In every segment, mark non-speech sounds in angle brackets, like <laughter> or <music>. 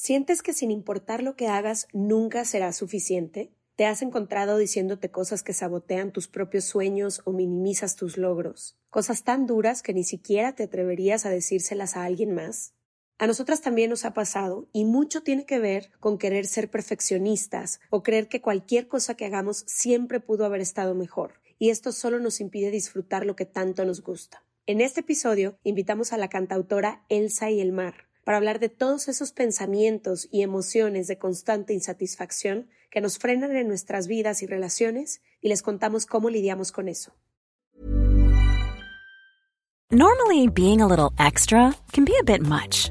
¿Sientes que sin importar lo que hagas nunca será suficiente? ¿Te has encontrado diciéndote cosas que sabotean tus propios sueños o minimizas tus logros? Cosas tan duras que ni siquiera te atreverías a decírselas a alguien más. A nosotras también nos ha pasado y mucho tiene que ver con querer ser perfeccionistas o creer que cualquier cosa que hagamos siempre pudo haber estado mejor, y esto solo nos impide disfrutar lo que tanto nos gusta. En este episodio invitamos a la cantautora Elsa y el Mar para hablar de todos esos pensamientos y emociones de constante insatisfacción que nos frenan en nuestras vidas y relaciones y les contamos cómo lidiamos con eso. Normally being a little extra can be a bit much,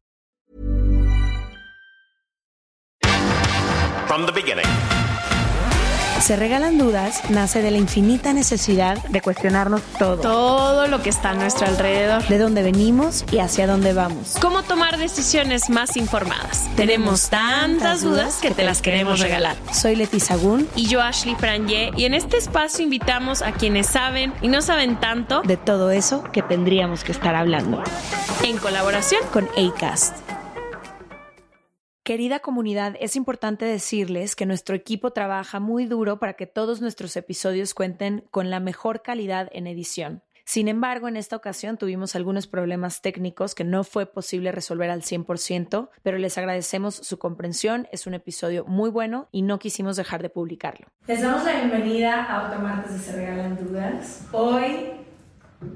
Se regalan dudas nace de la infinita necesidad de cuestionarnos todo. todo lo que está a nuestro alrededor. De dónde venimos y hacia dónde vamos. ¿Cómo tomar decisiones más informadas? Tenemos tantas dudas que te las queremos regalar. Soy Leti Sagún. Y yo, Ashley Franje, y en este espacio invitamos a quienes saben y no saben tanto de todo eso que tendríamos que estar hablando. En colaboración con ACAST. Querida comunidad, es importante decirles que nuestro equipo trabaja muy duro para que todos nuestros episodios cuenten con la mejor calidad en edición. Sin embargo, en esta ocasión tuvimos algunos problemas técnicos que no fue posible resolver al 100%, pero les agradecemos su comprensión. Es un episodio muy bueno y no quisimos dejar de publicarlo. Les damos la bienvenida a otro martes de Se Regalan Dudas. Hoy,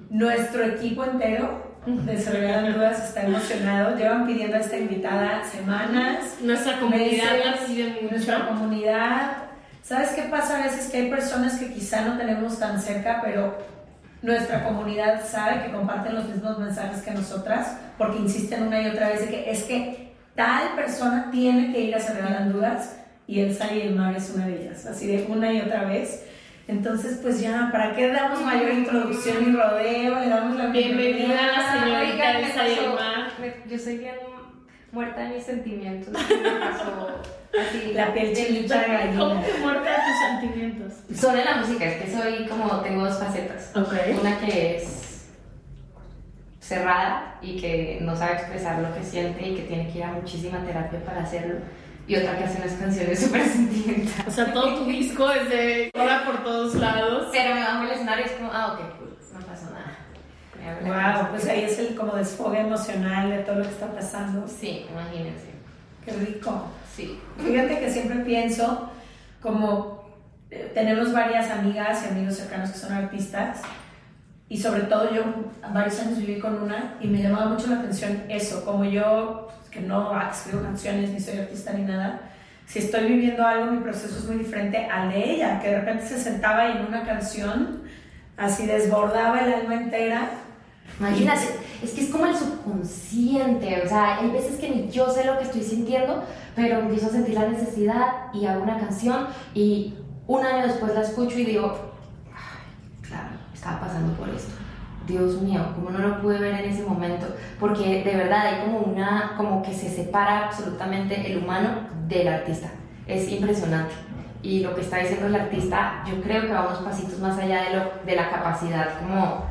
nuestro equipo entero de Se Regalan Dudas está emocionado. Llevan pidiendo a esta invitada semanas. Nuestra comunidad meses, Nuestra comunidad. ¿Sabes qué pasa a veces? Que hay personas que quizá no tenemos tan cerca, pero nuestra comunidad sabe que comparten los mismos mensajes que nosotras, porque insisten una y otra vez de que es que tal persona tiene que ir a Regalan Dudas y el Sal y el Mar es una de ellas. Así de una y otra vez. Entonces, pues ya, ¿para qué damos mayor introducción y rodeo? Le damos la bienvenida, a la señorita Elsa. Yo soy bien muerta de mis sentimientos. Me pasó así. La piel chinita de ¿Cómo que muerta de tus sentimientos? Solo en la música, es que soy como, tengo dos facetas. Okay. Una que es cerrada y que no sabe expresar lo que siente y que tiene que ir a muchísima terapia para hacerlo y otra que hace unas canciones súper sentimentales. O sea, todo tu disco es de hola por todos lados. Pero me bajo el escenario y es como, ah, ok, cool, no pasa nada. Wow, pues ahí es el como desfogue emocional de todo lo que está pasando. Sí, imagínense. Qué rico. Sí. Fíjate que siempre pienso como eh, tenemos varias amigas y amigos cercanos que son artistas y sobre todo yo varios años viví con una y me llamaba mucho la atención eso, como yo que no escribo canciones ni soy artista ni nada, si estoy viviendo algo mi proceso es muy diferente al de ella, que de repente se sentaba y en una canción así desbordaba el alma entera. Imagínate, es que es como el subconsciente, o sea, hay veces que ni yo sé lo que estoy sintiendo, pero empiezo a sentir la necesidad y hago una canción y un año después la escucho y digo, estaba pasando por esto. Dios mío, como no lo pude ver en ese momento, porque de verdad hay como una, como que se separa absolutamente el humano del artista. Es impresionante. Y lo que está diciendo el artista, yo creo que va unos pasitos más allá de, lo, de la capacidad como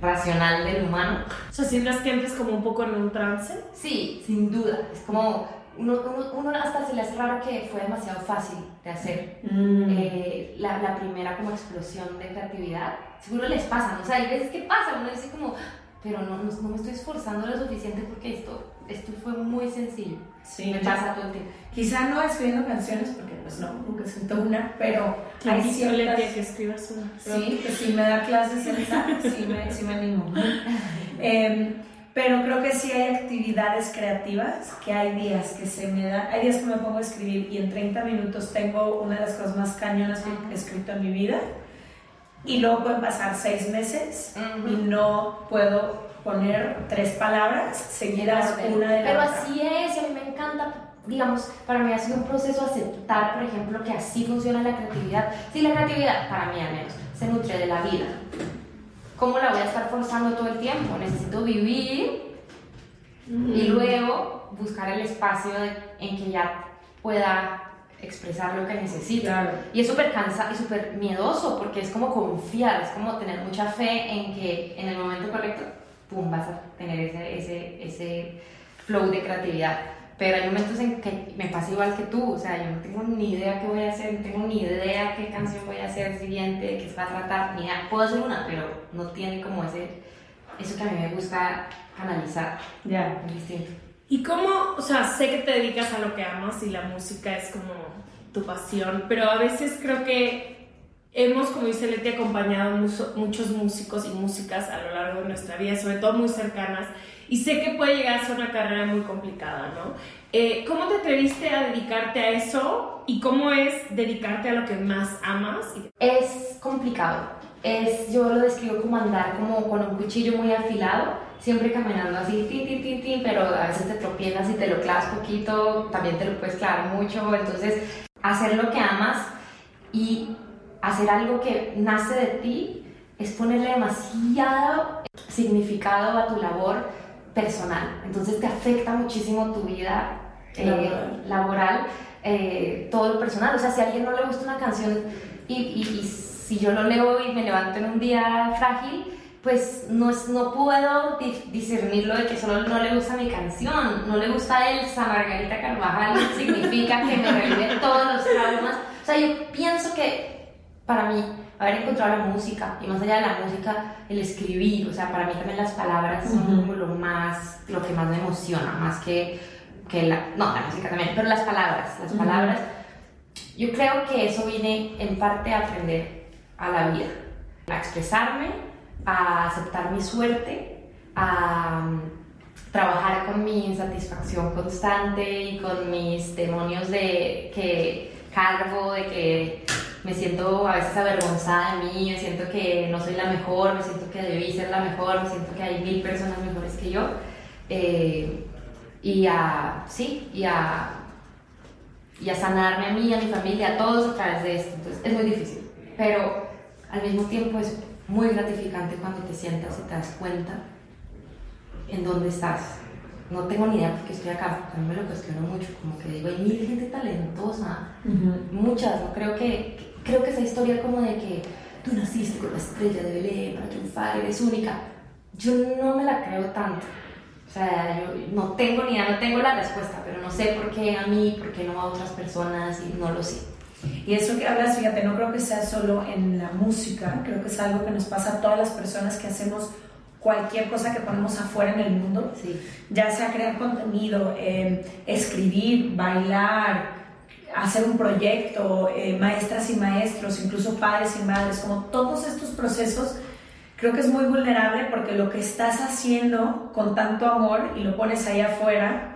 racional del humano. O sea, ¿sientes que entres como un poco en un trance? Sí, sin duda. Es como uno, uno, hasta se le hace raro que fue demasiado fácil de hacer. Mm. Eh, la, la, primera como explosión de creatividad, seguro les pasa, ¿no? O sea, hay veces que pasa, uno dice como, pero no, no, me estoy esforzando lo suficiente porque esto esto fue muy sencillo. Sí, me pasa todo el tiempo. Quizá no escribiendo canciones, porque pues no, nunca escrito una, pero hay ciertas... que escribas una. Sí, que si me da clases en esa, sí me, sí me animo. <laughs> Em, pero creo que sí hay actividades creativas, que hay días que se me dan, hay días que me pongo a escribir y en 30 minutos tengo una de las cosas más cañonas que he escrito en mi vida y luego pueden pasar seis meses y no puedo poner tres palabras seguidas una de la Pero otra. así es, y a mí me encanta, digamos, para mí ha sido un proceso aceptar, por ejemplo, que así funciona la creatividad. Si la creatividad, para mí al menos, se nutre de la vida. ¿Cómo la voy a estar forzando todo el tiempo? Necesito vivir y luego buscar el espacio de- en que ya pueda expresar lo que necesito. Claro. Y es súper cansado y súper miedoso porque es como confiar, es como tener mucha fe en que en el momento correcto, pum, vas a tener ese, ese, ese flow de creatividad. Pero hay momentos en que me pasa igual que tú, o sea, yo no tengo ni idea qué voy a hacer, no tengo ni idea qué canción voy a hacer siguiente, de qué se va a tratar, ni idea. Puedo hacer una, pero no tiene como ese, eso que a mí me gusta canalizar. Ya. Distinto. ¿Y cómo, o sea, sé que te dedicas a lo que amas y la música es como tu pasión, pero a veces creo que hemos, como dice Leti, acompañado mucho- muchos músicos y músicas a lo largo de nuestra vida, sobre todo muy cercanas, y sé que puede llegar a ser una carrera muy complicada, ¿no? Eh, ¿Cómo te atreviste a dedicarte a eso y cómo es dedicarte a lo que más amas? Es complicado. Es, yo lo describo como andar como con un cuchillo muy afilado, siempre caminando así, tin, tin, tin, tin, pero a veces te tropiezas y te lo clavas poquito, también te lo puedes clavar mucho. Entonces, hacer lo que amas y hacer algo que nace de ti es ponerle demasiado significado a tu labor personal. Entonces, te afecta muchísimo tu vida eh, Laboral. eh, todo lo personal. O sea, si a alguien no le gusta una canción y, y- y si yo lo leo y me levanto en un día frágil, pues no, es- no puedo di- discernirlo de que solo no le gusta mi canción, no le gusta Elsa Margarita Carvajal, <laughs> significa que me revive todos los traumas. O sea, yo pienso que para mí haber encontrado la música y más allá de la música, el escribir, o sea, para mí también las palabras son como lo más, lo que más me emociona, más que, que la, no, la música también, pero las palabras, las palabras, yo creo que eso viene en parte a aprender a la vida, a expresarme, a aceptar mi suerte, a mm, trabajar con mi insatisfacción constante y con mis demonios de que cargo, de que me siento a veces avergonzada de mí, me siento que no soy la mejor, me siento que debí ser la mejor, me siento que hay mil personas mejores que yo. eh, y a, sí, y a, y a sanarme a mí, a mi familia, a todos a través de esto. Entonces es muy difícil, pero al mismo tiempo es muy gratificante cuando te sientas y te das cuenta en dónde estás. No tengo ni idea por qué estoy acá, porque a mí me lo cuestiono mucho, como que digo, hay mil gente talentosa, muchas, ¿no? Creo que, creo que esa historia como de que tú naciste con la estrella de Belén para triunfar, eres única, yo no me la creo tanto. O sea, yo no tengo ni idea, no tengo la respuesta, pero no sé por qué a mí, por qué no a otras personas y no lo sé. Y eso que hablas, fíjate, no creo que sea solo en la música, creo que es algo que nos pasa a todas las personas que hacemos cualquier cosa que ponemos afuera en el mundo, Sí. ya sea crear contenido, eh, escribir, bailar, hacer un proyecto, eh, maestras y maestros, incluso padres y madres, como todos estos procesos, creo que es muy vulnerable porque lo que estás haciendo con tanto amor y lo pones ahí afuera,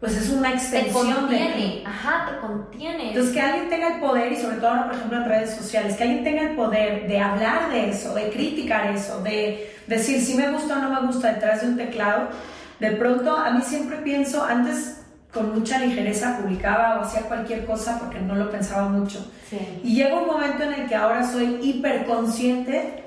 pues es una Te extensión de ti. contiene, ajá, te contiene. Entonces, que alguien tenga el poder, y sobre todo ahora, por ejemplo, en redes sociales, que alguien tenga el poder de hablar de eso, de criticar eso, de decir si me gusta o no me gusta detrás de un teclado, de pronto a mí siempre pienso, antes con mucha ligereza publicaba o hacía cualquier cosa porque no lo pensaba mucho. Sí. Y llega un momento en el que ahora soy hiperconsciente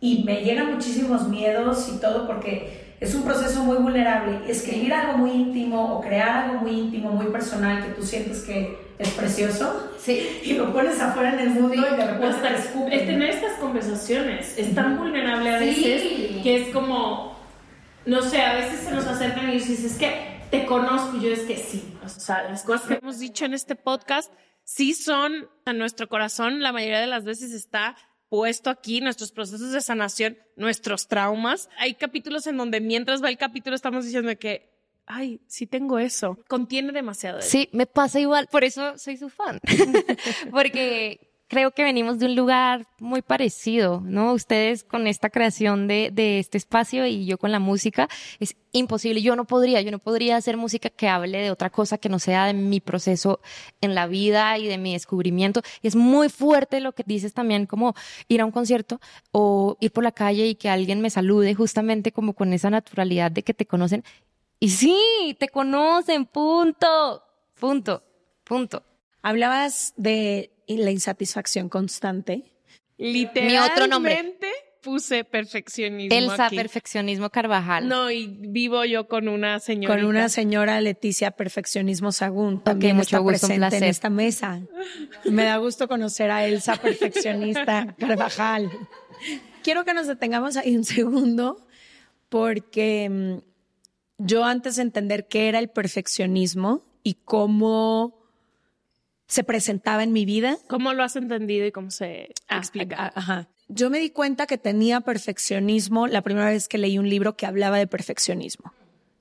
y me llegan muchísimos miedos y todo porque es un proceso muy vulnerable. Escribir algo muy íntimo o crear algo muy íntimo, muy personal que tú sientes que es precioso Sí. <laughs> y lo pones afuera en el mundo y de repente hasta te es tener estas conversaciones es tan vulnerable a Sí. veces que es como, no sé, a veces se nos acercan y dices, es que te conozco y yo es que sí. O sea, las cosas que hemos dicho en este podcast sí son a nuestro corazón, la mayoría de las veces está puesto aquí, nuestros procesos de sanación, nuestros traumas. Hay capítulos en donde mientras va el capítulo estamos diciendo que ay, sí tengo eso. Contiene demasiado. de- Sí, me pasa igual, por eso soy su fan. <laughs> Porque creo que venimos de un lugar muy parecido, ¿no? Ustedes con esta creación de, de este espacio y yo con la música, es imposible. Yo no podría, yo no podría hacer música que hable de otra cosa que no sea de mi proceso en la vida y de mi descubrimiento. Y es muy fuerte lo que dices también, como ir a un concierto o ir por la calle y que alguien me salude justamente como con esa naturalidad de que te conocen. Y sí, te conocen, punto, punto, punto. Hablabas de la insatisfacción constante. Literalmente Mi otro nombre. puse perfeccionismo Elsa aquí. Perfeccionismo Carvajal. No, y vivo yo con una señora. Con una señora Leticia Perfeccionismo Sagún, también mucho está gusto, un presente en esta mesa. Me da gusto conocer a Elsa Perfeccionista <laughs> Carvajal. Quiero que nos detengamos ahí un segundo, porque mm, yo antes de entender qué era el perfeccionismo y cómo se presentaba en mi vida, ¿Cómo lo has entendido y cómo se Ah, explica? ah, Ajá. Yo me di cuenta que tenía perfeccionismo la primera vez que leí un libro que hablaba de perfeccionismo.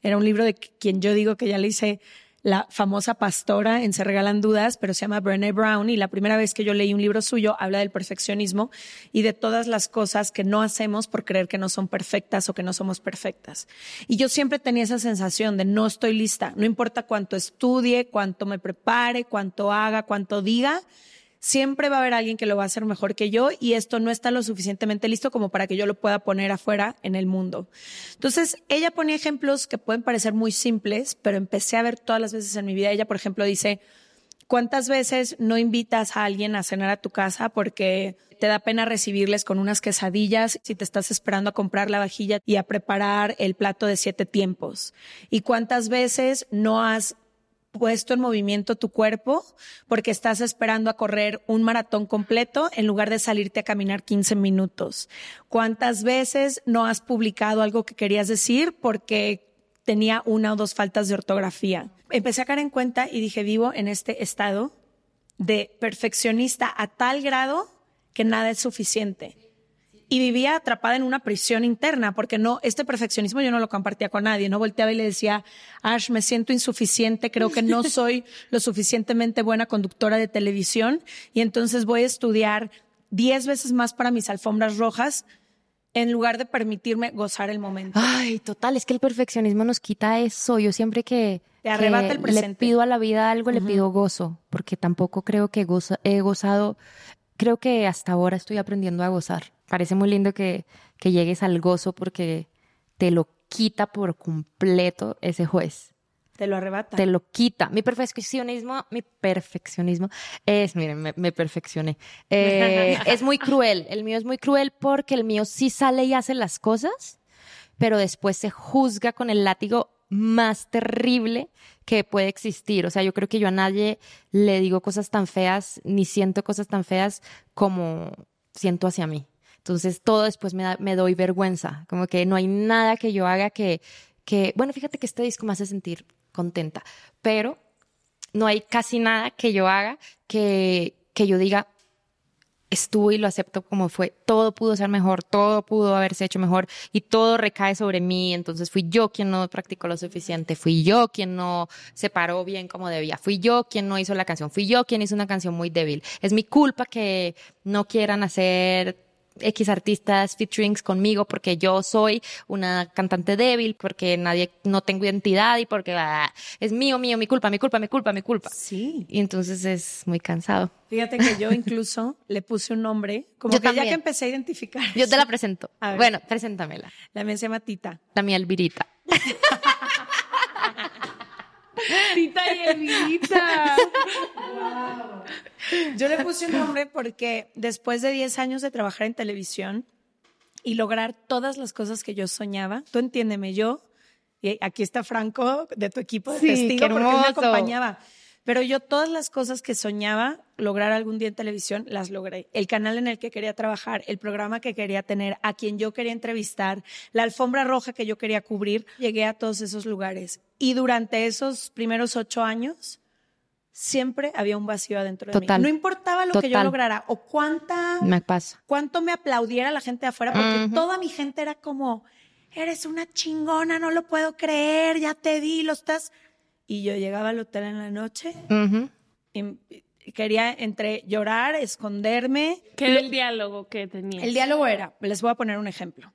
Era un libro de quien yo digo que ya le hice la famosa pastora en Se Regalan Dudas, pero se llama Brené Brown y la primera vez que yo leí un libro suyo habla del perfeccionismo y de todas las cosas que no hacemos por creer que no son perfectas o que no somos perfectas. Y yo siempre tenía esa sensación de no estoy lista, no importa cuánto estudie, cuánto me prepare, cuánto haga, cuánto diga, siempre va a haber alguien que lo va a hacer mejor que yo y esto no está lo suficientemente listo como para que yo lo pueda poner afuera en el mundo. Entonces, ella ponía ejemplos que pueden parecer muy simples, pero empecé a ver todas las veces en mi vida. Ella, por ejemplo, dice, ¿cuántas veces no invitas a alguien a cenar a tu casa porque te da pena recibirles con unas quesadillas si te estás esperando a comprar la vajilla y a preparar el plato de siete tiempos? ¿Y cuántas veces no has puesto en movimiento tu cuerpo porque estás esperando a correr un maratón completo en lugar de salirte a caminar 15 minutos. ¿Cuántas veces no has publicado algo que querías decir porque tenía una o dos faltas de ortografía? Empecé a caer en cuenta y dije, vivo en este estado de perfeccionista a tal grado que nada es suficiente y vivía atrapada en una prisión interna, porque no, este perfeccionismo yo no lo compartía con nadie, no volteaba y le decía, Ash, me siento insuficiente, creo que no <laughs> soy lo suficientemente buena conductora de televisión y entonces voy a estudiar diez veces más para mis alfombras rojas en lugar de permitirme gozar el momento. Ay, total, es que el perfeccionismo nos quita eso. Yo siempre que, Te arrebata que el presente. le pido a la vida algo, le pido gozo, porque tampoco creo que goza- he gozado, creo que hasta ahora estoy aprendiendo a gozar. Parece muy lindo que, que llegues al gozo porque te lo quita por completo ese juez. Te lo arrebata. Te lo quita. Mi perfeccionismo, mi perfeccionismo es, miren, me, me perfeccioné. Eh, <laughs> es muy cruel. El mío es muy cruel porque el mío sí sale y hace las cosas, pero después se juzga con el látigo más terrible que puede existir. O sea, yo creo que yo a nadie le digo cosas tan feas, ni siento cosas tan feas como siento hacia mí. Entonces todo después me, da- me doy vergüenza, como que no hay nada que yo haga que, que, bueno, fíjate que este disco me hace sentir contenta, pero no hay casi nada que yo haga que, que yo diga, estuvo y lo acepto como fue. Todo pudo ser mejor, todo pudo haberse hecho mejor y todo recae sobre mí. Entonces fui yo quien no practicó lo suficiente, fui yo quien no se paró bien como debía, fui yo quien no hizo la canción, fui yo quien hizo una canción muy débil. Es mi culpa que no quieran hacer X artistas featurings conmigo porque yo soy una cantante débil, porque nadie, no tengo identidad y porque ah, es mío, mío, mi culpa, mi culpa, mi culpa, mi culpa. Sí. Y entonces es muy cansado. Fíjate que yo incluso le puse un nombre, como Yo que ya que empecé a identificar. Yo te la presento. Bueno, preséntamela. La mía se llama Tita. La mía Elvirita. <laughs> Tita y Elvirita. Yo le puse un nombre porque después de 10 años de trabajar en televisión y lograr todas las cosas que yo soñaba, tú entiéndeme, yo, y aquí está Franco de tu equipo de Sí, testigo porque él me acompañaba. Pero yo todas las cosas que soñaba lograr algún día en televisión, las logré. El canal en el que quería trabajar, el programa que quería tener, a quien yo quería entrevistar, la alfombra roja que yo quería cubrir, llegué a todos esos lugares. Y durante esos primeros ocho años, siempre había un vacío adentro de Total. mí. No importaba lo que yo lograra o cuánta, Me pasa. cuánto me aplaudiera la gente de afuera, porque toda mi gente era como, eres una chingona, no lo puedo creer, ya te di, lo estás. Y yo llegaba al hotel en la noche Ujú. y y quería entre llorar, esconderme. ¿Qué era el diálogo que tenía? El diálogo era, les voy a poner un ejemplo.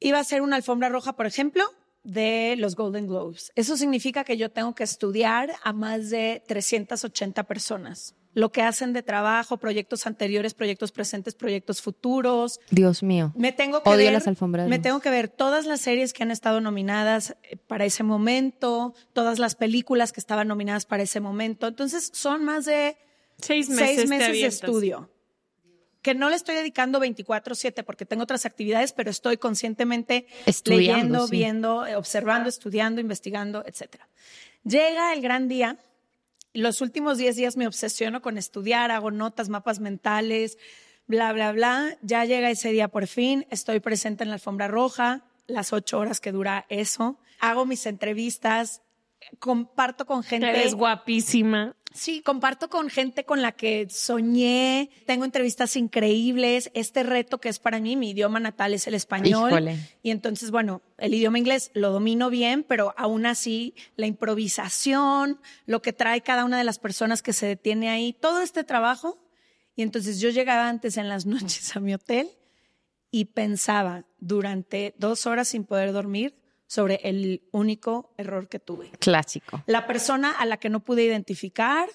Iba a ser una alfombra roja, por ejemplo, de los Golden Globes. Eso significa que yo tengo que estudiar a más de 380 personas. Lo que hacen de trabajo, proyectos anteriores, proyectos presentes, proyectos futuros. Dios mío. Me tengo que Odio ver, las alfombras me tengo que ver todas las series que han estado nominadas eh, para ese momento, todas las películas que estaban nominadas para ese momento. Entonces, son más de Seis meses, seis te meses de estudio. Que no le estoy dedicando 24/7 porque tengo otras actividades, pero estoy conscientemente Estudiando, leyendo, sí. viendo, observando, estudiando, investigando, etcétera. Llega el gran día. Los últimos 10 días me obsesiono con estudiar, hago notas, mapas mentales, bla, bla, bla. Ya llega ese día por fin, estoy presente en la alfombra roja, las ocho horas que dura eso. Hago mis entrevistas, comparto con gente. Eres guapísima. Sí, comparto con gente con la que soñé, tengo entrevistas increíbles, este reto que es para mí, mi idioma natal es el español. Híjole. Y entonces, bueno, el idioma inglés lo domino bien, pero aún así la improvisación, lo que trae cada una de las personas que se detiene ahí, todo este trabajo. Y entonces yo llegaba antes en las <laughs> noches a mi hotel y pensaba durante dos horas sin poder dormir sobre el único error que tuve Clásico. la persona a la que no pude identificar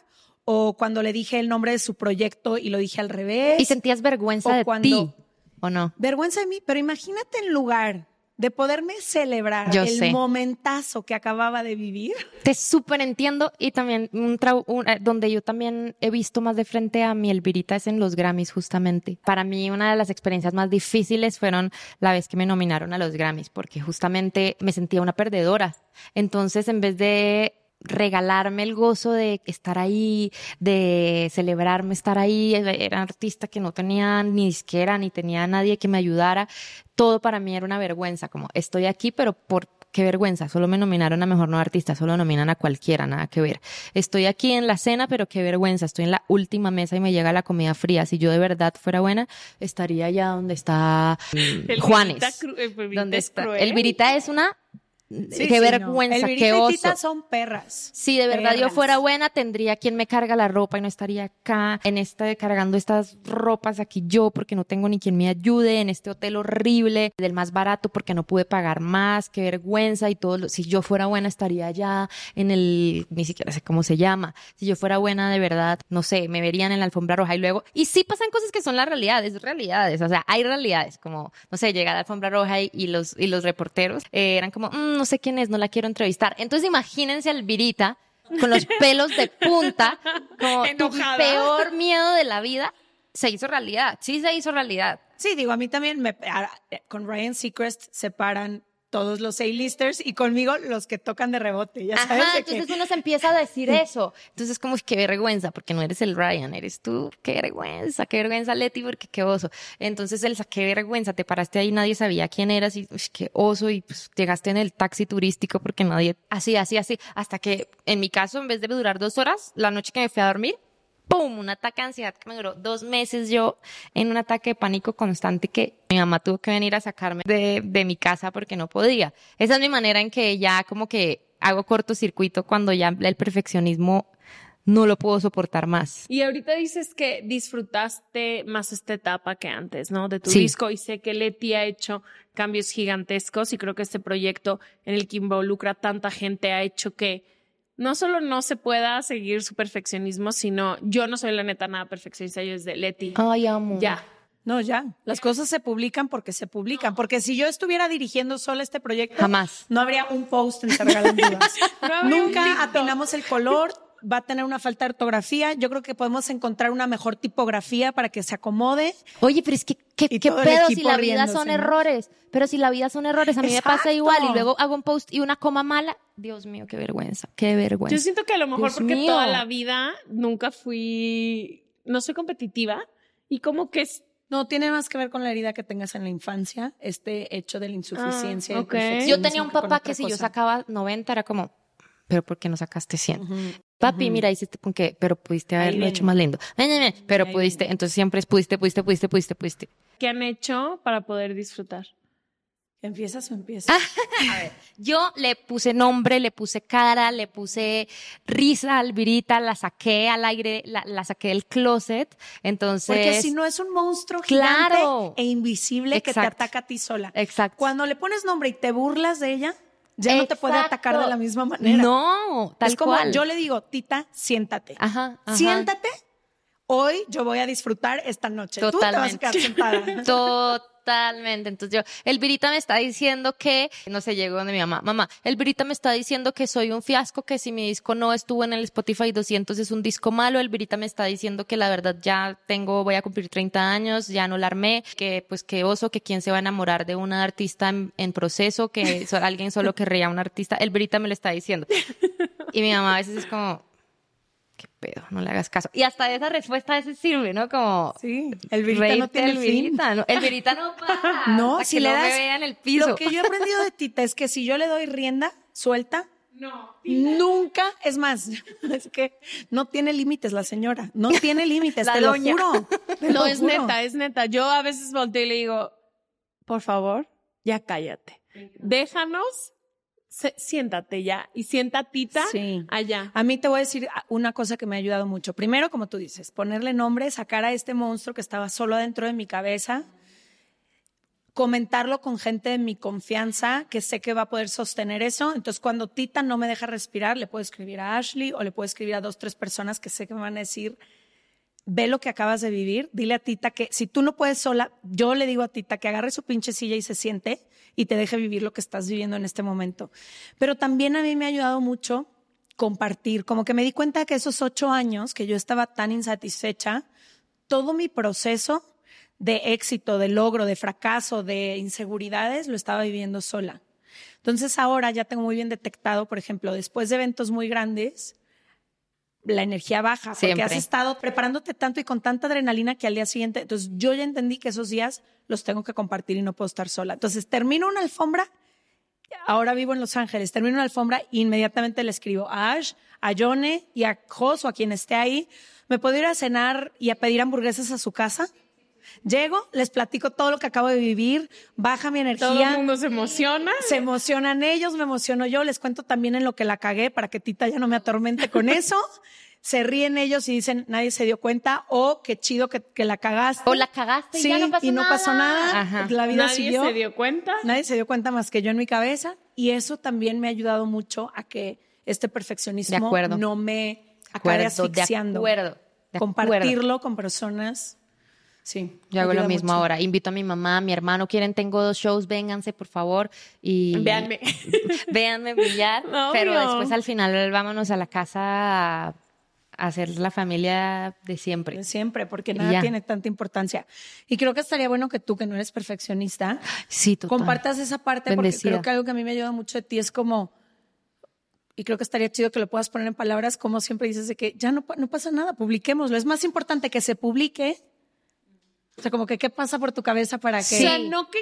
o cuando le dije el nombre de su proyecto y lo dije al revés. ¿Y sentías vergüenza o de cuando- ti o no? Vergüenza de mí, pero imagínate en lugar de poderme celebrar Yo el sé. momentazo que acababa de vivir. Te súper entiendo y también un un- eh, donde yo también he visto más de frente a mi Elvirita es en los Grammys justamente. Para mí una de las experiencias más difíciles fueron la vez que me nominaron a los Grammys porque justamente me sentía una perdedora. Entonces en vez de regalarme el gozo de estar ahí, de celebrarme estar ahí, era un artista que no tenía ni disquera, ni tenía nadie que me ayudara, todo para mí era una vergüenza, como estoy aquí, pero por qué vergüenza, solo me nominaron a mejor nuevo artista, solo nominan a cualquiera, nada que ver. Estoy aquí en la cena, pero qué vergüenza, estoy en la última mesa y me llega la comida fría. Si yo de verdad fuera buena, estaría allá donde está El Juanes. Virita cru- el Virita donde es está. cruel. El Virita es una Sí, qué sí, no. vergüenza, El qué oso. Son perras. Si de verdad yo fuera buena, tendría quien me carga la ropa y no estaría acá en este cargando estas ropas aquí yo porque no tengo ni quien me ayude en este hotel horrible del más barato porque no pude pagar más, qué vergüenza y todo. lo- si yo fuera buena estaría allá en el ni siquiera sé cómo se llama. Si yo fuera buena de verdad, no sé, me verían en la alfombra roja y luego y sí pasan cosas que son las realidades, realidades, o sea, hay realidades como no sé, llegar a la alfombra roja y, y los y los reporteros eh, eran como "Mm, no sé quién es, no la quiero entrevistar. Entonces imagínense al Virita con los pelos de punta, como tu peor miedo de la vida, se hizo realidad. Sí se hizo realidad. Sí, digo, a mí también me, a- con Ryan Seacrest separan todos los A-listers y conmigo los que tocan de rebote, ya sabes. Ajá, de que- entonces uno se empieza a decir <laughs> eso. Entonces como qué vergüenza, porque no eres el Ryan, eres tú. Qué vergüenza, qué vergüenza Leti, porque qué oso. Entonces Elsa, qué vergüenza, te paraste ahí, nadie sabía quién eras y uy, qué oso y pues, llegaste en el taxi turístico porque nadie, así, así, así, hasta que en mi caso, en vez de durar dos horas, la noche que me fui a dormir, ¡pum! Un ataque de ansiedad que me duró dos meses yo en un ataque de pánico constante que mi mamá tuvo que venir a sacarme de, de mi casa porque no podía. Esa es mi manera en que ya como que hago cortocircuito cuando ya el perfeccionismo no lo puedo soportar más. Y ahorita dices que disfrutaste más esta etapa que antes, ¿no? De tu Sí. disco y sé que Leti ha hecho cambios gigantescos y creo que este proyecto en el que involucra tanta gente ha hecho que no solo no se pueda seguir su perfeccionismo, sino yo no soy la neta nada perfeccionista, yo es de Leti. Ay, amo. Ya. No, ya. Las cosas se publican porque se publican. Porque si yo estuviera dirigiendo solo este proyecto, Jamás. no habría un post en Se Regalan. <laughs> No Nunca atinamos el color, va a tener una falta de ortografía. Yo creo que podemos encontrar una mejor tipografía para que se acomode. Oye, pero es que, ¿qué, qué pedo si la vida son errores? Pero si la vida son errores, a mí me pasa Exacto. igual y luego hago un post y una coma mala. Dios mío, qué vergüenza, qué vergüenza. Yo siento que a lo mejor Dios porque mío. toda la vida nunca fui, no soy competitiva y como que es No, tiene más que ver con la herida que tengas en la infancia, este hecho de la insuficiencia. y el ok. perfeccionismo Yo tenía un papá que si yo sacaba 90 era como, pero ¿por qué no sacaste 100? Ujú. Papi, mira, hiciste con qué, pero pudiste haberlo hecho más lindo. Pero Ahí pudiste, viene. entonces siempre es pudiste, pudiste, pudiste, pudiste, pudiste. ¿qué han hecho para poder disfrutar? ¿Empiezas o empiezas? A ver, yo le puse nombre, le puse cara, le puse risa a Alvirita, la saqué al aire, la, la saqué del closet. Entonces. Porque si no es un monstruo gigante e invisible que te ataca a ti sola. Exacto. Cuando le pones nombre y te burlas de ella, ya no te puede atacar de la misma manera. No, tal es como cual. yo le digo, Tita, siéntate. Ajá, ajá. Siéntate. Hoy yo voy a disfrutar esta noche. Tú te vas a Totalmente. quedar sentada. <laughs> Totalmente. Entonces yo, el Virita me está diciendo que, no sé, llegó donde mi mamá, mamá, el Virita me está diciendo que soy un fiasco, que si mi disco no estuvo en el Spotify 200 es un disco malo, el Virita me está diciendo que la verdad ya tengo, voy a cumplir 30 años, ya no la armé, que pues qué oso, que quién se va a enamorar de una artista en, proceso, que alguien solo querría un artista, el Virita me lo está diciendo. Y mi mamá a veces es como, qué pedo, no le hagas caso. Y hasta esa respuesta a veces sirve, ¿no? Como, Sí, el virita no tiene fin. virita, ¿no? El virita no <laughs> para. No, hasta si que le no das. me vea en el piso. Lo que yo he aprendido de Tita es que si yo le doy rienda suelta, nunca, es más, <laughs> es que no tiene límites la señora, no tiene límites, <laughs> La te doña. lo juro. te No, lo es juro. neta, es neta. Yo a veces volteo y le digo, por favor, ya cállate. Déjanos, siéntate ya. Y sienta a Tita Sí. allá. A mí te voy a decir una cosa que me ha ayudado mucho. Primero, como tú dices, ponerle nombre, sacar a este monstruo que estaba solo dentro de mi cabeza, comentarlo con gente de mi confianza que sé que va a poder sostener eso. Entonces, cuando Tita no me deja respirar, le puedo escribir a Ashley o le puedo escribir a dos, tres personas que sé que me van a decir, ve lo que acabas de vivir, dile a Tita que si tú no puedes sola, yo le digo a Tita que agarre su pinche silla y se siente y te deje vivir lo que estás viviendo en este momento. Pero también a mí me ha ayudado mucho compartir, como que me di cuenta que esos ocho años que yo estaba tan insatisfecha, todo mi proceso de éxito, de logro, de fracaso, de inseguridades, lo estaba viviendo sola. Entonces ahora ya tengo muy bien detectado, por ejemplo, después de eventos muy grandes, la energía baja, porque has estado preparándote tanto y con tanta adrenalina que al día siguiente, entonces yo ya entendí que esos días los tengo que compartir y no puedo estar sola. Entonces termino una alfombra, ahora vivo en Los Ángeles, termino una alfombra e inmediatamente le escribo a Ash, a Yone y a Jos o a quien esté ahí, ¿me puedo ir a cenar y a pedir hamburguesas a su casa? Llego, les platico todo lo que acabo de vivir, baja mi energía. Todo el mundo se emociona. Se emocionan ellos, me emociono yo, les cuento también en lo que la cagué para que Tita ya no me atormente con <laughs> eso. Se ríen ellos y dicen, nadie se dio cuenta, o qué chido que, que la cagaste. O la cagaste y sí, ya no pasó y no nada. pasó nada. Ajá. La vida Nadie siguió. se dio cuenta. Nadie se dio cuenta más que yo en mi cabeza. Y eso también me ha ayudado mucho a que este De perfeccionismo acuerdo. no me De acabe acuerdo, de asfixiando. acuerdo, de Compartirlo con personas. Sí. Yo hago lo mismo mucho. ahora. Invito a mi mamá, a mi hermano. Quieren, tengo dos shows, vénganse, por favor. Y Véanme. <laughs> véanme brillar. <laughs> Pero después al final vámonos a la casa a, hacer la familia de siempre. De siempre, porque nada tiene tanta importancia. Y creo que estaría bueno que tú, que no eres perfeccionista, Sí, total. compartas esa parte, porque creo que algo que a mí me ayuda mucho de ti es como, y creo que estaría chido que lo puedas poner en palabras, como siempre dices, de que ya no, no pasa nada, publiquémoslo. Es más importante que se publique. O sea, como que qué pasa por tu cabeza para que... O sea, no que